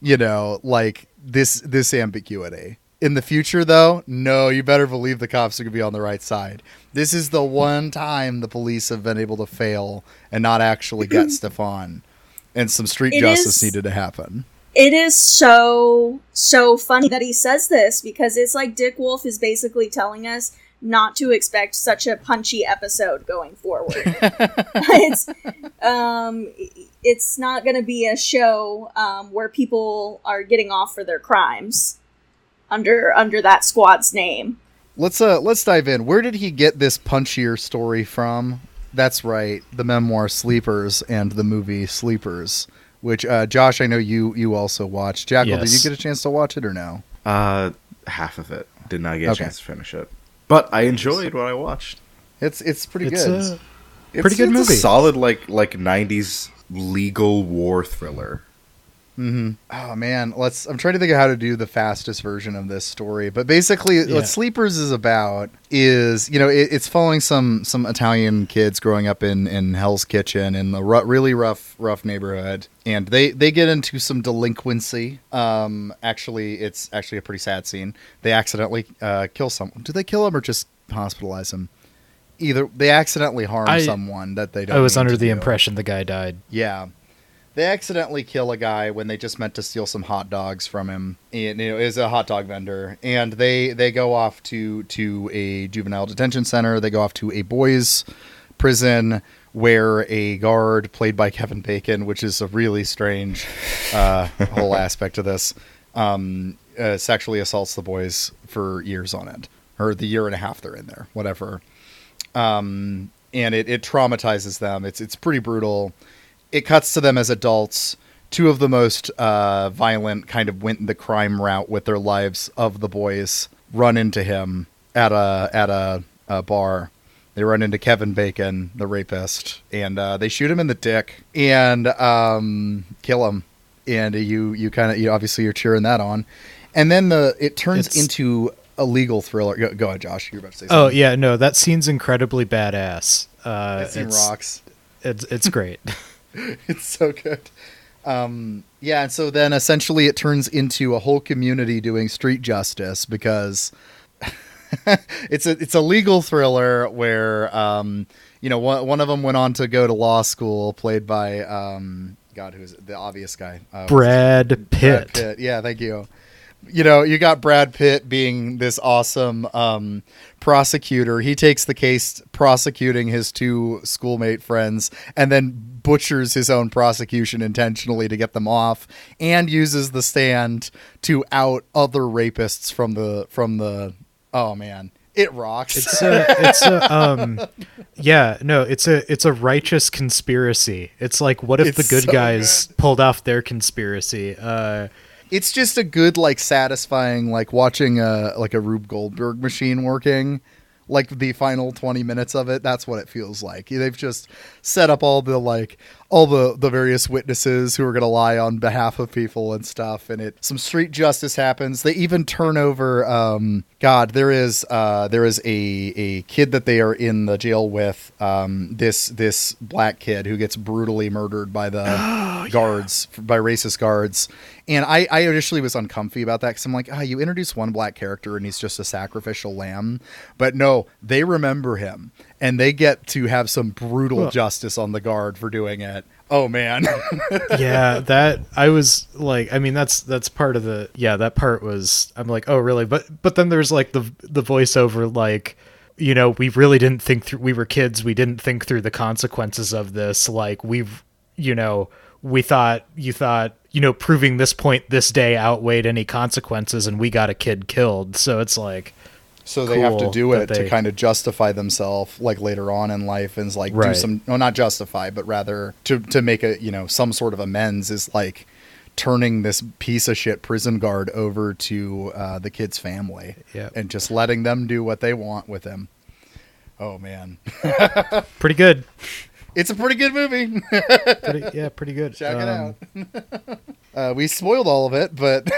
A: you know like this this ambiguity. In the future though no you better believe the cops are going to be on the right side. This is the one time the police have been able to fail and not actually get stefan and some street
B: It
A: justice
B: is-
A: needed to happen
B: It is so so funny that he says this because it's like Dick Wolf is basically telling us not to expect such a punchy episode going forward. it's um it's not going to be a show um, where people are getting off for their crimes under under that squad's name.
A: let's uh let's dive in where did he get this punchier story from that's right the memoir sleepers and the movie sleepers which uh josh i know you you also watched jackal did you get a chance to watch it or no
C: Uh, half of it did not get a
A: Okay.
C: chance to finish it, but I enjoyed what I watched.
A: it's it's pretty
D: It's
A: good
D: a
C: It's,
D: Pretty good
C: it's
D: movie.
C: A solid like like '90s legal war thriller.
A: Hmm Oh man, let's. I'm trying to think of how to do the fastest version of this story, but basically,
D: Yeah.
A: what Sleepers is about is you know it, it's following some some Italian kids growing up in in Hell's Kitchen in a ru- really rough rough neighborhood, and they they get into some delinquency. Um, actually, it's actually a pretty sad scene. They accidentally uh, kill someone. Do they kill him or just hospitalize him? Either they accidentally harm
D: I-
A: someone that they don't.
D: I was under the
A: do.
D: impression the guy died.
A: Yeah. They accidentally kill a guy when they just meant to steal some hot dogs from him. And you know, is a hot dog vendor. And they they go off to to a juvenile detention center. They go off to a boys prison where a guard played by Kevin Bacon, which is a really strange uh, whole aspect of this, um, uh, sexually assaults the boys for years on end, or the year and a half they're in there, whatever um, and it, it traumatizes them. It's it's pretty brutal. It cuts to them as adults. Two of the most uh, violent kind of went the crime route with their lives of the boys. Run into him at a at a, a bar. They run into Kevin Bacon, the rapist, and uh, they shoot him in the dick and um, kill him. And you you kind of you obviously you're cheering that on, and then the it turns
D: It's-
A: into a legal thriller. Go, go ahead, Josh. You're about to say Something.
D: Oh yeah, no, that scene's incredibly badass. Uh,
A: that scene
D: it's,
A: rocks.
D: It's it's great.
A: it's so good. Um, yeah, and so then essentially it turns into a whole community doing street justice because it's a it's a legal thriller where um, you know one one of them went on to go to law school, played by um, God, who's the obvious guy, uh,
D: Brad
A: Brad
D: Pitt.
A: Pitt. Yeah, thank you. You know, you got Brad Pitt being this awesome um, prosecutor. He takes the case prosecuting his two schoolmate friends and then butchers his own prosecution intentionally to get them off and uses the stand to out other rapists from the from the oh man. It rocks.
D: It's a, it's a, um, yeah, no, it's a, it's a righteous conspiracy. It's like, what if
A: It's
D: the good
A: so
D: guys pulled off their conspiracy? Uh,
A: it's just a good like satisfying like watching a like a Rube Goldberg machine working like the final 20 minutes of it that's what it feels like. They've just set up all the like all the the various witnesses who are going to lie on behalf of people and stuff and it some street justice happens. They even turn over um god there is uh there is a a kid that they are in the jail with um this this black kid who gets brutally murdered by the guards by racist guards. And I, I initially was uncomfy about that because I'm like, ah, you introduce one black character and he's just a sacrificial lamb. But no, they remember him and they get to have some brutal
D: Well-
A: justice on the guard for doing it. Oh man.
D: yeah, that I was like, I mean, that's that's part of the yeah, that part was I'm like, oh really? But but then there's like the the voiceover like, you know, we really didn't think through. We were kids. We didn't think through the consequences of this. Like we've, you know, we thought you thought you know proving this point this day outweighed any consequences, and we got a kid killed. So it's like,
A: so they have to do it
D: they-
A: to kind of justify themselves like later on in life and like do some no not justify, but rather to to make a you know some sort of amends is like turning this piece of shit prison guard over to uh, the kid's family
D: Yep.
A: and just letting them do what they want with him. Oh man.
D: pretty good.
A: It's a pretty good movie.
D: Pretty, yeah, pretty good.
A: Check
D: Um,
A: it out. uh, we spoiled all of it, but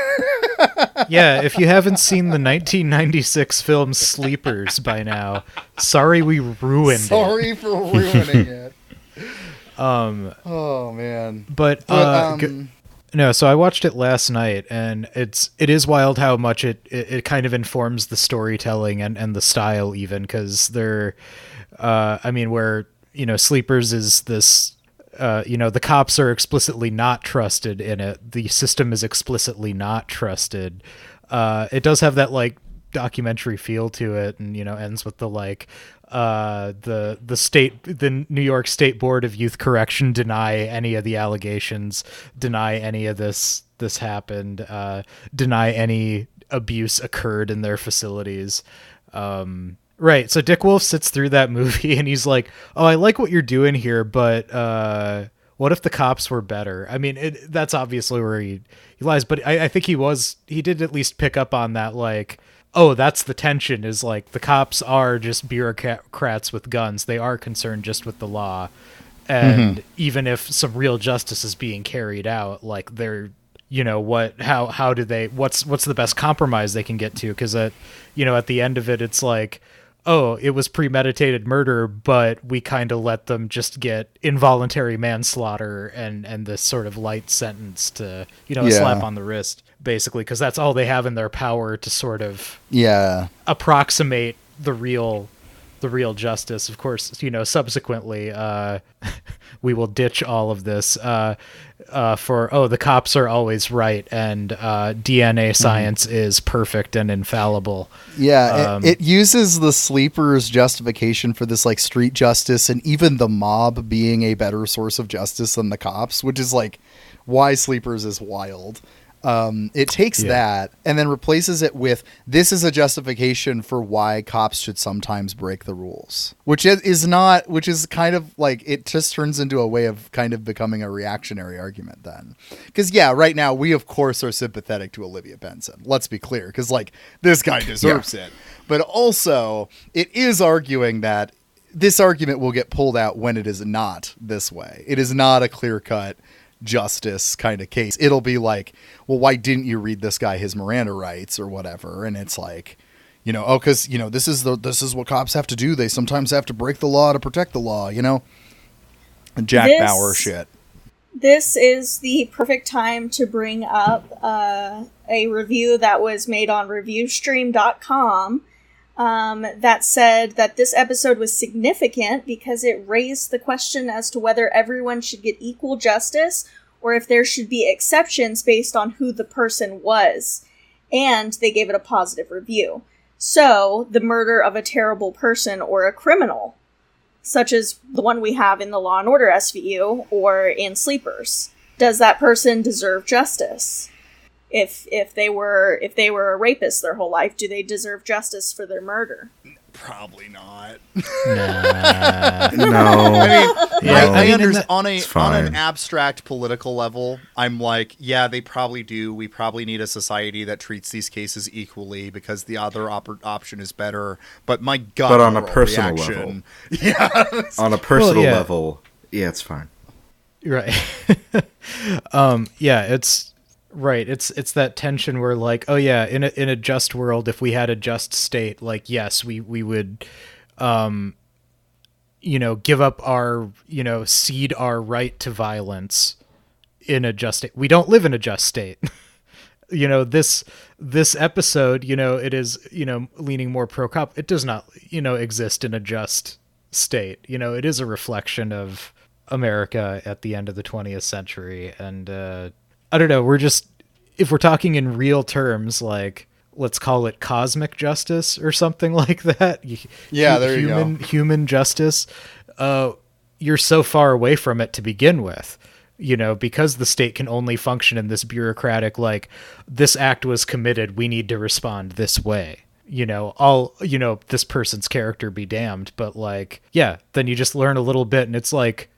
D: yeah, if you haven't seen the 1996 film Sleepers by now, sorry we ruined it.
A: sorry for ruining it.
D: Um,
A: Oh man.
D: but,
A: But,
D: uh,
A: um,
D: g- no, so I watched it last night, and it's it is wild how much it it, it kind of informs the storytelling and and the style even because they're, uh, I mean, where you know Sleepers is this. Uh, you know the cops are explicitly not trusted in it. The system is explicitly not trusted. Uh, it does have that like documentary feel to it, and you know ends with the like uh, the the state the New York State Board of Youth Correction deny any of the allegations, deny any of this this happened, uh, deny any abuse occurred in their facilities. Um, right. So Dick Wolf sits through that movie and he's like, "Oh, I like what you're doing here, but uh, what if the cops were better?" I mean, it, that's obviously where he he lies, but I, I think he was he did at least pick up on that, like. Oh, that's the tension is like the cops are just bureaucrats with guns. They are concerned just with the law. And even if some real justice is being carried out, like they're you know what how how do they what's what's the best compromise they can get to because at you know at the end of it it's like oh it was premeditated murder but we kind of let them just get involuntary manslaughter and and this sort of light sentence to you know a
A: Yeah.
D: slap on the wrist basically because that's all they have in their power to sort of
A: Yeah.
D: approximate the real the real justice of course you know subsequently uh we will ditch all of this uh uh for oh the cops are always right and uh dna science is perfect and infallible
A: Yeah, it-
D: Um,
A: it, uses the sleepers justification for this like street justice and even the mob being a better source of justice than the cops, which is like why sleepers is wild. Um, it takes
D: Yeah.
A: that and then replaces it with this is a justification for why cops should sometimes break the rules, which is, is not, which is kind of like it just turns into a way of kind of becoming a reactionary argument then. Because, yeah, right now we, of course, are sympathetic to Olivia Benson. Let's be clear, because, like, this guy deserves it. But also, it is arguing that this argument will get pulled out when it is not this way. It is not a clear cut justice kind of case. It'll be like, well, why didn't you read this guy his Miranda rights or whatever? And it's like, you know, oh, because you know this is the this is what cops have to do. They sometimes have to break the law to protect the law. You know, Jack
B: This-
A: Bauer shit.
B: This is the perfect time to bring up uh, a review that was made on ReviewStream.com um, that said that this episode was significant because it raised the question as to whether everyone should get equal justice or if there should be exceptions based on who the person was. And they gave it a positive review. So, the murder of a terrible person or a criminal such as the one we have in the Law and Order SVU or in Sleepers. Does that person deserve justice? If if they were if they were a rapist their whole life, do they deserve justice for their murder?
A: Probably not.
D: nah.
F: No.
A: I mean,
D: Yeah,
A: I,
D: I
A: I
D: mean,
A: under- on a on an abstract political level, I'm like, yeah, they probably do. We probably need a society that treats these cases equally because the other op- option is better. But my gut,
F: But on a personal
A: reaction, yeah,
F: On a personal
D: yeah.
F: level, yeah, it's fine.
D: Right. um yeah, it's right. It's it's that tension where like, oh yeah, in a in a just world if we had a just state, like yes, we we would um you know, give up our, you know, cede our right to violence in a just state. We don't live in a just state. you know, this this episode, you know, it is, you know, leaning more pro cop. It does not, you know, exist in a just state. You know, it is a reflection of America at the end of the 20th century. And uh, I don't know, we're just, if we're talking in real terms, like, let's call it cosmic justice or something like that.
A: Yeah, there you
D: human,
A: go.
D: Human justice. Uh, you're so far away from it to begin with. You know, because the state can only function in this bureaucratic, like, this act was committed, we need to respond this way you know, all you know, this person's character be damned. But like, yeah, then you just learn a little bit, and it's like,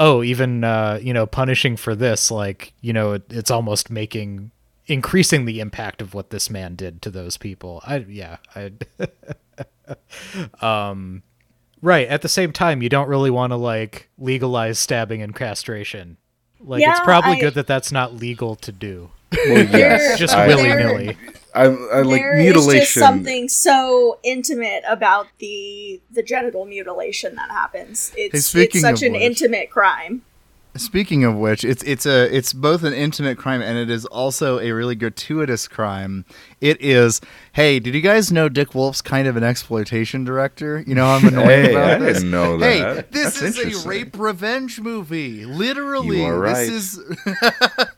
D: oh, even uh, you know, punishing for this, like, you know, it, it's almost making increasing the impact of what this man did to those people. I yeah, I um right, at the same time you don't really want to like legalize stabbing and castration. Like it's probably
B: I-
D: good that that's not legal to do.
C: Well, yes,
D: Just willy-nilly.
C: I, I like
B: There is
C: mutilation.
B: just something so intimate about the the genital mutilation that happens. It's, it's such an
A: which-
B: intimate crime.
A: Speaking of which, it's it's a it's both an intimate crime and it is also a really gratuitous crime. It is. Hey, did you guys know Dick Wolf's kind of an exploitation director? You know I'm annoyed
C: Hey,
A: about
C: I
A: this.
C: didn't know that.
A: Hey, this
C: That's
A: is a rape revenge movie. Literally,
C: right.
A: this is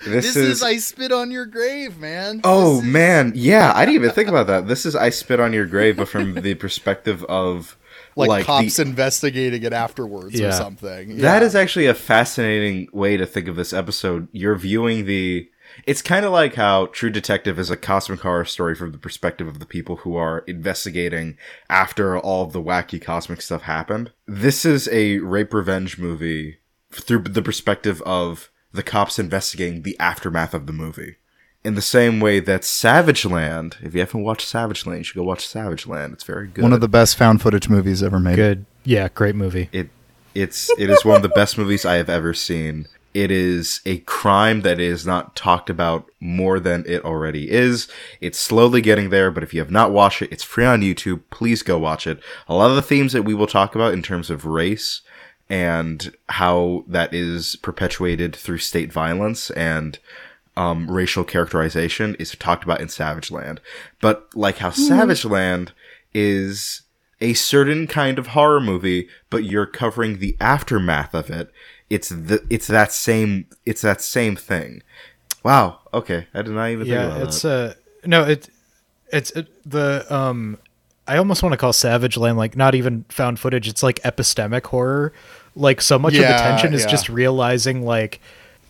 C: This,
A: this,
C: is.
A: is I spit on your grave, man.
C: oh
A: is-
C: man, yeah, I didn't even think about that. This is I spit on your grave, but from the perspective of
A: like,
C: like,
A: cops
C: the,
A: investigating it afterwards or something.
C: That
A: Yeah.
C: is actually a fascinating way to think of this episode. You're viewing the. It's kind of like how True Detective is a cosmic horror story from the perspective of the people who are investigating after all of the wacky cosmic stuff happened. This is a rape revenge movie through the perspective of the cops investigating the aftermath of the movie. In the same way that Savageland, if you haven't watched Savageland, you should go watch Savageland. It's very good.
A: one of the best found footage movies ever made.
D: Good. Yeah, great movie.
C: It it's it is one of the best movies I have ever seen. It is a crime that is not talked about more than it already is. It's slowly getting there, but if you have not watched it, it's free on YouTube. Please go watch it. A lot of the themes that we will talk about in terms of race and how that is perpetuated through state violence and um, racial characterization is talked about in Savageland. But like how Savageland is a certain kind of horror movie, but you're covering the aftermath of it. It's the it's that same it's that same thing. Wow. Okay, I did not even think
D: yeah it's
C: that.
D: uh no it it's it, the um i almost want to call savageland like not even found footage it's like epistemic horror like so much of the tension is
A: yeah.
D: just realizing like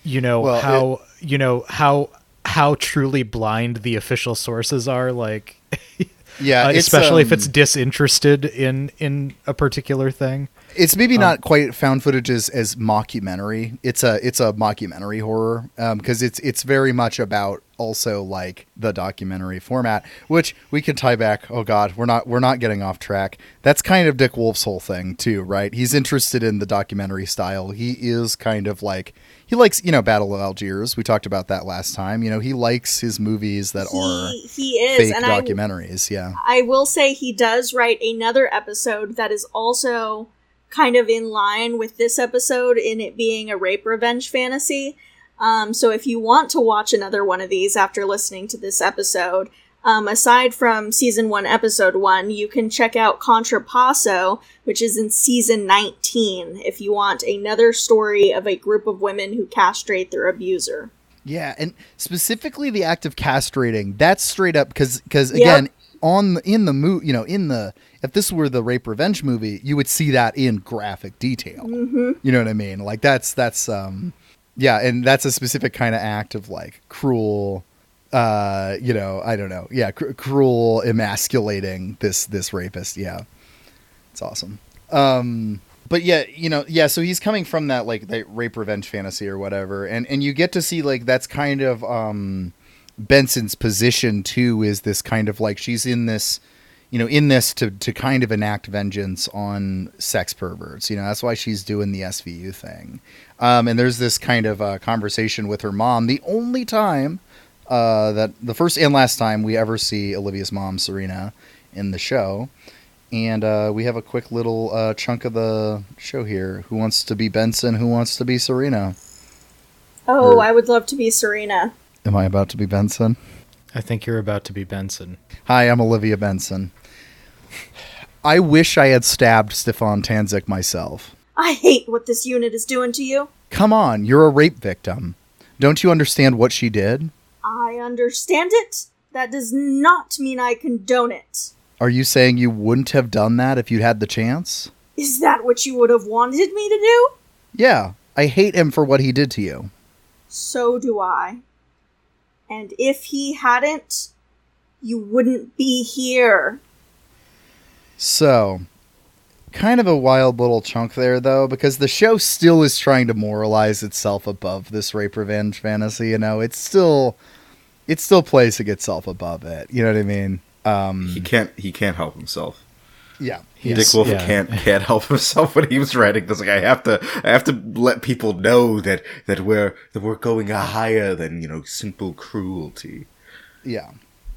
D: you know
A: Well,
D: how you know how how truly blind the official sources are like
A: Yeah,
D: uh, especially if
A: um,
D: it's disinterested in in a particular thing
A: It's
D: Um,
A: maybe not quite found footage as, as mockumentary. It's a it's a mockumentary horror because it's it's very much about also like the documentary format, which we can tie back. Oh God, we're not we're not getting off track. That's kind of Dick Wolf's whole thing too, right? He's interested in the documentary style. He is kind of like he likes you know Battle of Algiers. We talked about that last time. You know he likes his movies that are
B: He, he is,
A: fake
B: and I,
A: documentaries. yeah.
B: I will say he does write another episode that is also kind of in line with this episode in it being a rape revenge fantasy. Um, so if you want to watch another one of these after listening to this episode, um, aside from season one, episode one, you can check out Contrapasso, which is in season 19, if you want another story of a group of women who castrate their abuser.
A: Yeah, and specifically the act of castrating. That's straight up because because
B: Yep.
A: again on the, in the mo you know in the if this were the rape revenge movie, you would see that in graphic detail. You know what I mean? Like that's that's um yeah, and that's a specific kind of act of like cruel uh you know i don't know yeah cr- cruel emasculating this this rapist yeah it's awesome um but yeah you know yeah so he's coming from that like that rape revenge fantasy or whatever and and you get to see like that's kind of um benson's position too is this kind of like she's in this you know, in this to to kind of enact vengeance on sex perverts. You know, that's why she's doing the SVU thing. Um, and there's this kind of uh, conversation with her mom. The only time uh, that the first and last time we ever see Olivia's mom, Serena, in the show. And uh, we have a quick little uh, chunk of the show here. Who wants to be Benson? Who wants to be Serena?
B: Oh,
A: Or-
B: I would love to be Serena.
A: Am I about to be Benson?
D: I think you're about to be Benson.
A: Hi, I'm Olivia Benson. I wish I had stabbed Stefan Tanzik myself.
B: I hate what this unit is doing to you.
A: Come on, you're a rape victim. Don't you understand what she did?
B: I understand it. That does not mean I condone it.
A: Are you saying you wouldn't have done that if you'd had the chance?
B: Is that what you would have wanted me to do?
A: Yeah, I hate him for what he did to you.
B: So do I. And if he hadn't, you wouldn't be here.
A: So, kind of a wild little chunk there, though, because the show still is trying to moralize itself above this rape revenge fantasy. You know, it's still, it still placing itself above it. You know what I mean? Um,
C: He can't. He can't help himself.
A: yeah,
D: He's-
C: Dick Wolf
D: yeah.
C: can't can't help himself when he was writing this. Like I have to, I have to let people know that that we're that we're going higher than you know simple cruelty.
A: yeah,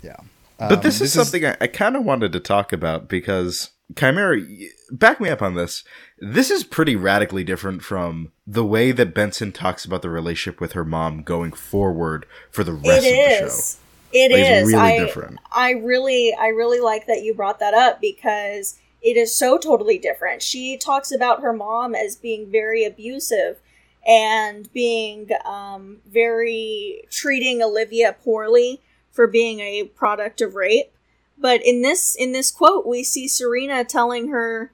A: yeah.
C: But
A: Um,
C: this is something I, I kind of wanted to talk about because Chimera, y- back me up on this. This is pretty radically different from the way that Benson talks about the relationship with her mom going forward for the rest
B: It
C: of the show.
B: It
C: Like, it's really
B: I,
C: different.
B: I really, I really like that you brought that up because it is so totally different. She talks about her mom as being very abusive and being um, very treating Olivia poorly for being a product of rape. But in this in this quote, we see Serena telling her,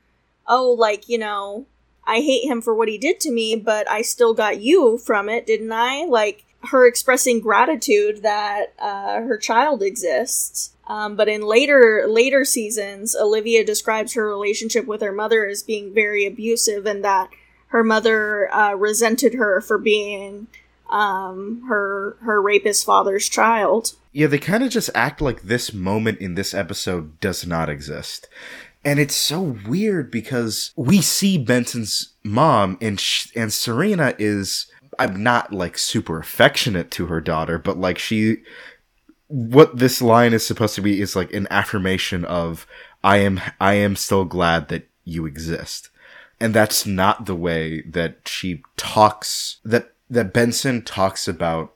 B: "Oh, like you know, I hate him for what he did to me, but I still got you from it, didn't I?" Like her expressing gratitude that uh, her child exists. Um, but in later later seasons, Olivia describes her relationship with her mother as being very abusive, and that her mother uh, resented her for being um, her her rapist father's child.
C: Yeah, they kind of just act like this moment in this episode does not exist. And it's so weird because we see Benson's mom and sh- and Serena is I'm not like super affectionate to her daughter, but like she what this line is supposed to be is like an affirmation of I am I am still glad that you exist. And that's not the way that she talks that that Benson talks about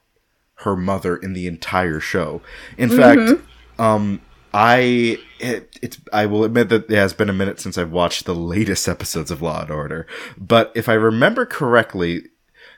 C: her mother in the entire show. In fact, um, I it, it's I will admit that it has been a minute since I've watched the latest episodes of Law and Order, but if I remember correctly,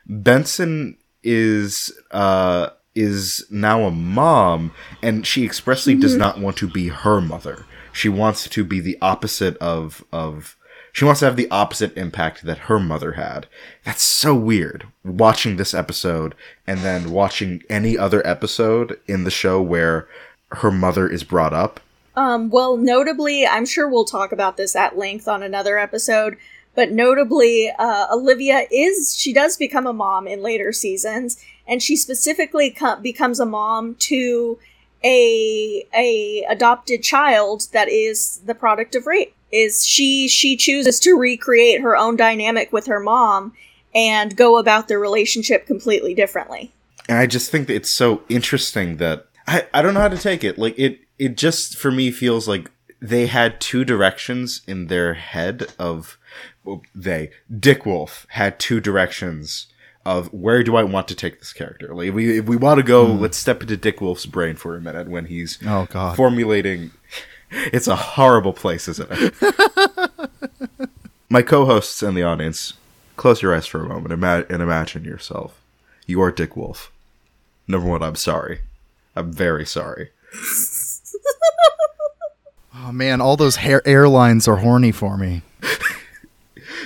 C: Benson is uh is now a mom, and she expressly does not want to be her mother. She wants to be the opposite of of. She wants to have the opposite impact that her mother had. That's so weird. Watching this episode and then watching any other episode in the show where her mother is brought up.
B: Um, well, notably, I'm sure we'll talk about this at length on another episode, but notably, uh, Olivia is, she does become a mom in later seasons, and she specifically co- becomes a mom to a, a adopted child that is the product of rape. Is she, she chooses to recreate her own dynamic with her mom and go about their relationship completely differently.
C: and I just think that it's so interesting that I, I don't know how to take it. Like it it just for me feels like they had two directions in their head of well, they Dick Wolf had two directions of where do I want to take this character. Like if we if we want to go, hmm. let's step into Dick Wolf's brain for a minute when he's
A: Oh, God.
C: formulating. It's a horrible place, isn't it? My co-hosts and the audience, close your eyes for a moment ima- and imagine yourself. You are Dick Wolf. Number one, I'm sorry. I'm very sorry.
A: Oh man, all those hair airlines are horny for me.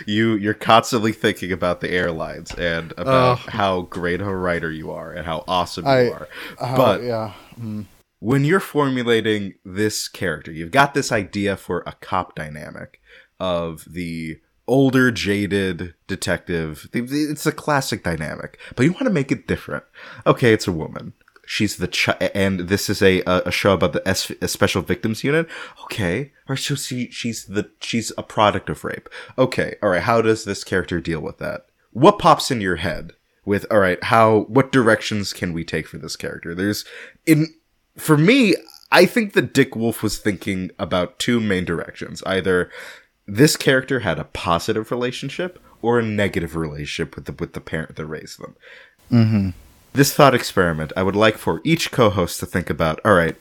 C: You you're constantly thinking about the airlines and about how great of a writer you are and how awesome
A: I-
C: you are. but
A: yeah, mm.
C: When you're formulating this character, you've got this idea for a cop dynamic of the older, jaded detective. It's a classic dynamic, but you want to make it different. Okay, it's a woman. she's the ch- and this is a a show about the S- special victims unit. Okay, or so she she's the she's a product of rape. Okay, all right. How does this character deal with that? What pops in your head with all right? How what directions can we take for this character? There's in for me. I think that Dick Wolf was thinking about two main directions. Either this character had a positive relationship or a negative relationship with the with the parent that raised them. Mm-hmm. This thought experiment, I would like for each co-host to think about. All right,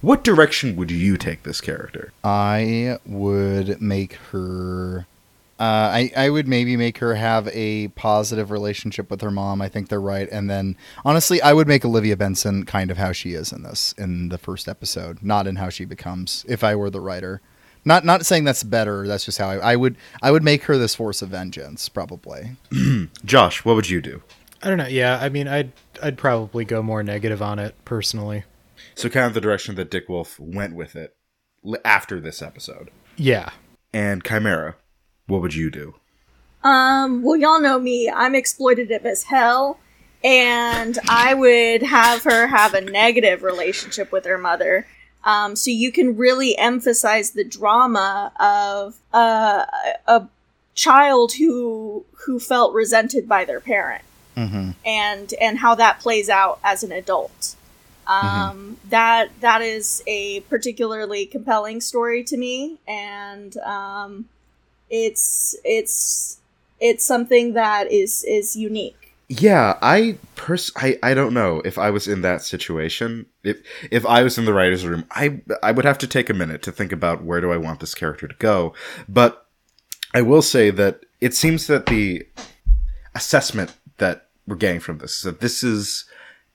C: what direction would you take this character?
A: I would make her. Uh, I I would maybe make her have a positive relationship with her mom. I think they're right. And then honestly, I would make Olivia Benson kind of how she is in this in the first episode, not in how she becomes. If I were the writer, not not saying that's better. That's just how I, I would I would make her this force of vengeance probably.
C: Josh, what would you do?
D: I don't know. Yeah, I mean, I'd I'd probably go more negative on it personally.
C: So kind of the direction that Dick Wolf went with it after this episode.
D: Yeah.
C: And Chimera, what would you do?
B: Um, well, y'all know me. I'm exploitative as hell. And I would have her have a negative relationship with her mother. Um, so you can really emphasize the drama of uh, a child who who felt resented by their parent,
A: Mm-hmm.
B: and and how that plays out as an adult. Um, That that is a particularly compelling story to me, and um, it's it's it's something that is is unique.
C: Yeah, I pers- I, I don't know if I was in that situation. If if I was in the writers' room, I I would have to take a minute to think about where do I want this character to go. But I will say that it seems that the assessment that we're getting from this is that this is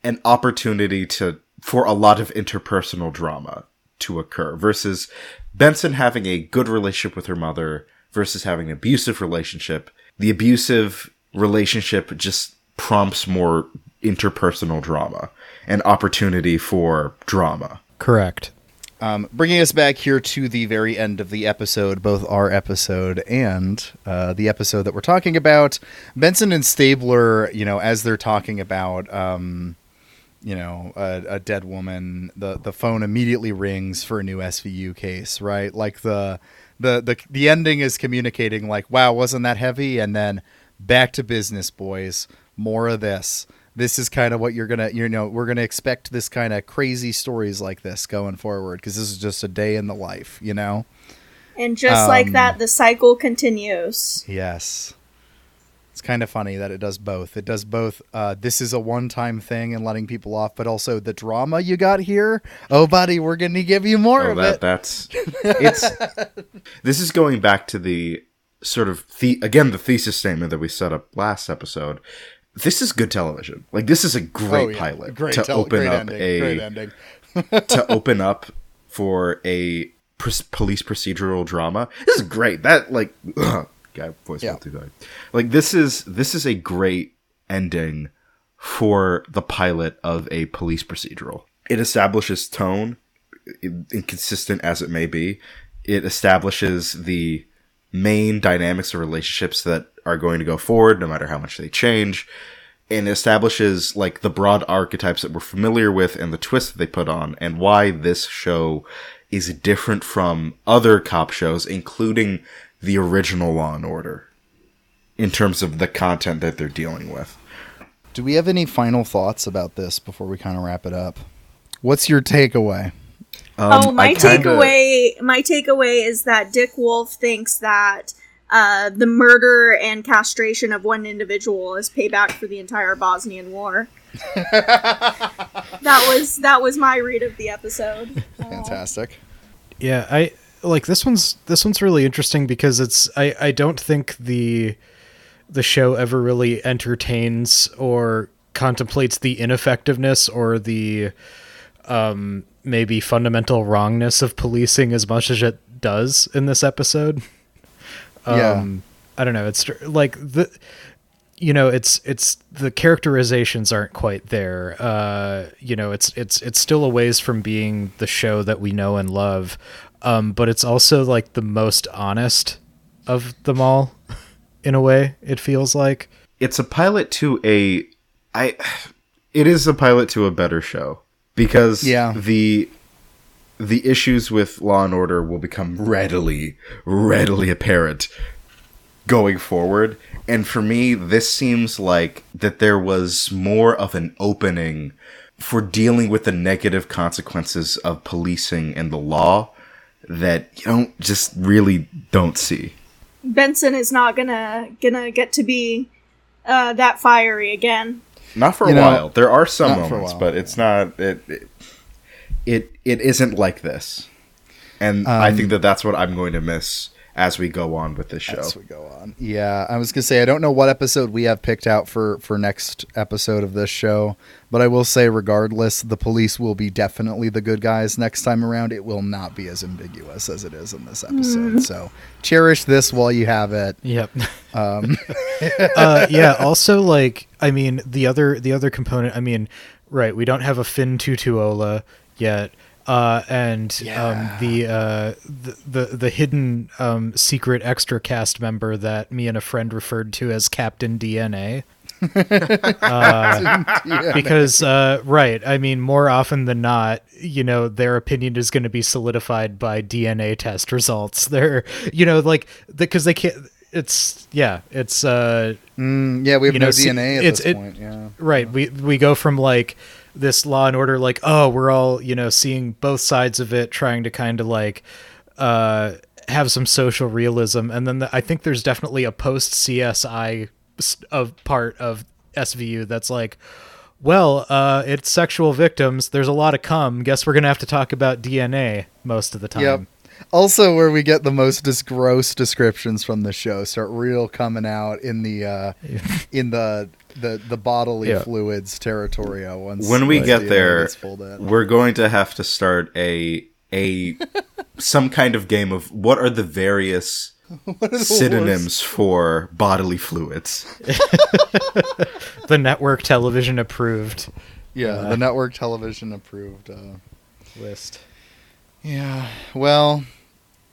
C: an opportunity to for a lot of interpersonal drama to occur versus Benson having a good relationship with her mother versus having an abusive relationship. The abusive relationship just prompts more interpersonal drama and opportunity for drama.
D: Correct.
A: Um, bringing us back here to the very end of the episode, both our episode and uh, the episode that we're talking about. Benson and Stabler, you know, as they're talking about, um, you know, a, a dead woman, the the phone immediately rings for a new SVU case, right? Like the the the the ending is communicating like, "Wow, wasn't that heavy?" And then back to business, boys. More of this this is kind of what you're gonna you know we're gonna expect this kind of crazy stories like this going forward because this is just a day in the life you know
B: And just like
A: Um,
B: that, the cycle continues.
A: yes it's kind of funny that it does both it does both uh, this is a one-time thing and letting people off but also the drama you got here oh buddy we're gonna give you more
C: Oh,
A: of
C: that
A: it
C: that's it's this is going back to the sort of the again the thesis statement that we set up last episode. This is good television. Like this is a great
A: Oh, yeah.
C: pilot
A: great
C: to open
A: great
C: up
A: ending,
C: a
A: great ending
C: to open up for a pr- police procedural drama. This is great. That like ugh, guy voice
A: Yeah.
C: Like this is this is a great ending for the pilot of a police procedural. It establishes tone, inconsistent as it may be. It establishes the main dynamics of relationships that are going to go forward, no matter how much they change and establishes like the broad archetypes that we're familiar with and the twist that they put on and why this show is different from other cop shows including the original law and order in terms of the content that they're dealing with
A: do we have any final thoughts about this before we kind of wrap it up what's your takeaway
C: um,
B: oh, my
C: kinda-
B: takeaway my takeaway is that Dick Wolf thinks that uh, the murder and castration of one individual is payback for the entire Bosnian War. that was that was my read of the episode. Uh,
A: fantastic
D: Yeah, I like this one's this one's really interesting because it's I I don't think the the show ever really entertains or contemplates the ineffectiveness or the um maybe fundamental wrongness of policing as much as it does in this episode.
A: Yeah.
D: Um I don't know, it's like the you know it's it's the characterizations aren't quite there uh you know it's it's it's still a ways from being the show that we know and love um but it's also like the most honest of them all in a way it feels like
C: it's a pilot to a i it is a pilot to a better show because
A: Yeah.
C: the the issues with Law and Order will become readily readily apparent going forward. And for me, this seems like that there was more of an opening for dealing with the negative consequences of policing and the law that you don't just really don't see.
B: Benson is not gonna gonna get to be uh, that fiery again.
C: Not for a
A: know,
C: while. There are some
A: not for a
C: moments, but it's not it, it it it isn't like this. And I
A: Um,
C: think that that's what I'm going to miss as we go on with this show.
A: As we go on. Yeah, I was gonna say I don't know what episode we have picked out for for next episode of this show, but I will say regardless, the police will be definitely the good guys next time around. It will not be as ambiguous as it is in this episode. So cherish this while you have it.
D: Yep.
A: Um,
D: uh, yeah. Also, like, I mean, the other the other component. I mean, right? We don't have a Fin Tutuola yet, uh, and um, the, uh, the the the hidden um, secret extra cast member that me and a friend referred to as Captain DNA.
A: yeah.
D: because uh, right i mean more often than not you know their opinion is going to be solidified by dna test results they're you know like because they can't it's yeah it's uh
A: Mm, yeah, we have no
D: know,
A: DNA at
D: it's-
A: this
D: it-
A: point. Yeah.
D: right we we go from like this law and order like oh we're all you know seeing both sides of it trying to kind of like uh have some social realism. And then the, i think there's definitely a post csi of part of svu that's like well uh it's sexual victims. There's a lot of cum. Guess we're gonna have to talk about dna most of the time.
A: Yep. Also, where we get the most dis- gross descriptions from the show start real coming out in the uh, in the the the bodily
D: Yeah.
A: fluids territory. uh, Once
C: when we get
A: DNA
C: there,
A: gets pulled in.
C: we're going to have to start a a some kind of game of what are the various synonyms for bodily fluids.
D: the network television approved
A: yeah, the network television approved. Uh,
D: list
A: Yeah. Well,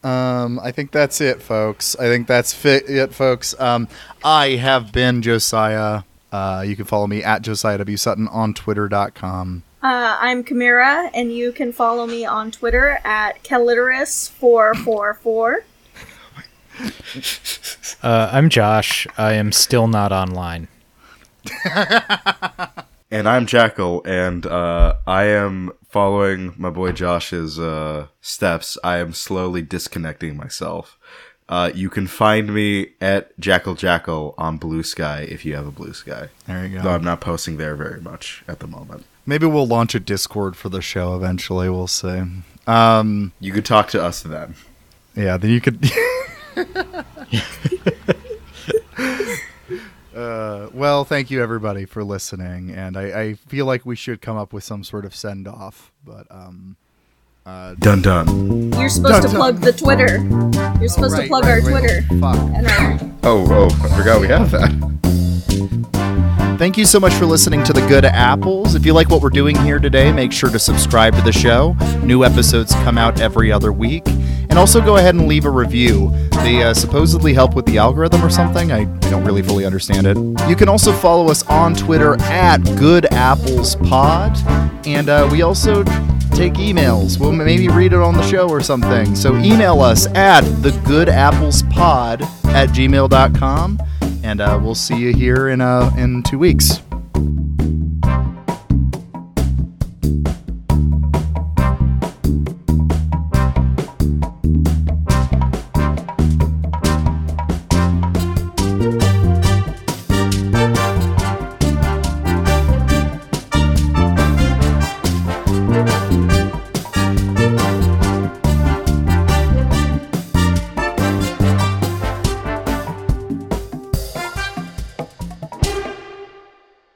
A: um, I think that's it, folks. I think that's fit it, folks. Um, I have been Josiah. Uh, you can follow me at Josiah W. Sutton on Twitter.com.
B: Uh, I'm Chimera, and you can follow me on Twitter at Keliteris444.
D: uh, i'm josh i am still not online
C: And I'm Jackal, and uh, I am following my boy Josh's uh, steps. I am slowly disconnecting myself. Uh, you can find me at Jackal Jackal on Blue Sky if you have a Blue Sky.
A: There you go.
C: Though I'm not posting there very much at the moment.
A: Maybe we'll launch a Discord for the show eventually. We'll see. Um,
C: You could talk to us then.
A: yeah, then you could. uh, well, thank you everybody for listening, and I, I feel like we should come up with some sort of send off, but um,
F: Dun dun.
B: You're supposed to plug the Twitter. You're supposed to
A: right,
B: plug
A: right,
B: our
A: wait,
B: Twitter.
A: Fuck.
B: And our,
C: Oh, oh, I forgot we have that.
A: Thank you so much for listening to The Good Apples. If you like what we're doing here today, make sure to subscribe to the show. New episodes come out every other week. And also go ahead and leave a review. They uh, supposedly help with the algorithm or something. I don't really fully understand it. You can also follow us on Twitter at Good Apples Pod. And uh, we also take emails. We'll maybe read it on the show or something. So email us at thegoodapplespod at gmail.com. And uh, we'll see you here in, uh, in two weeks.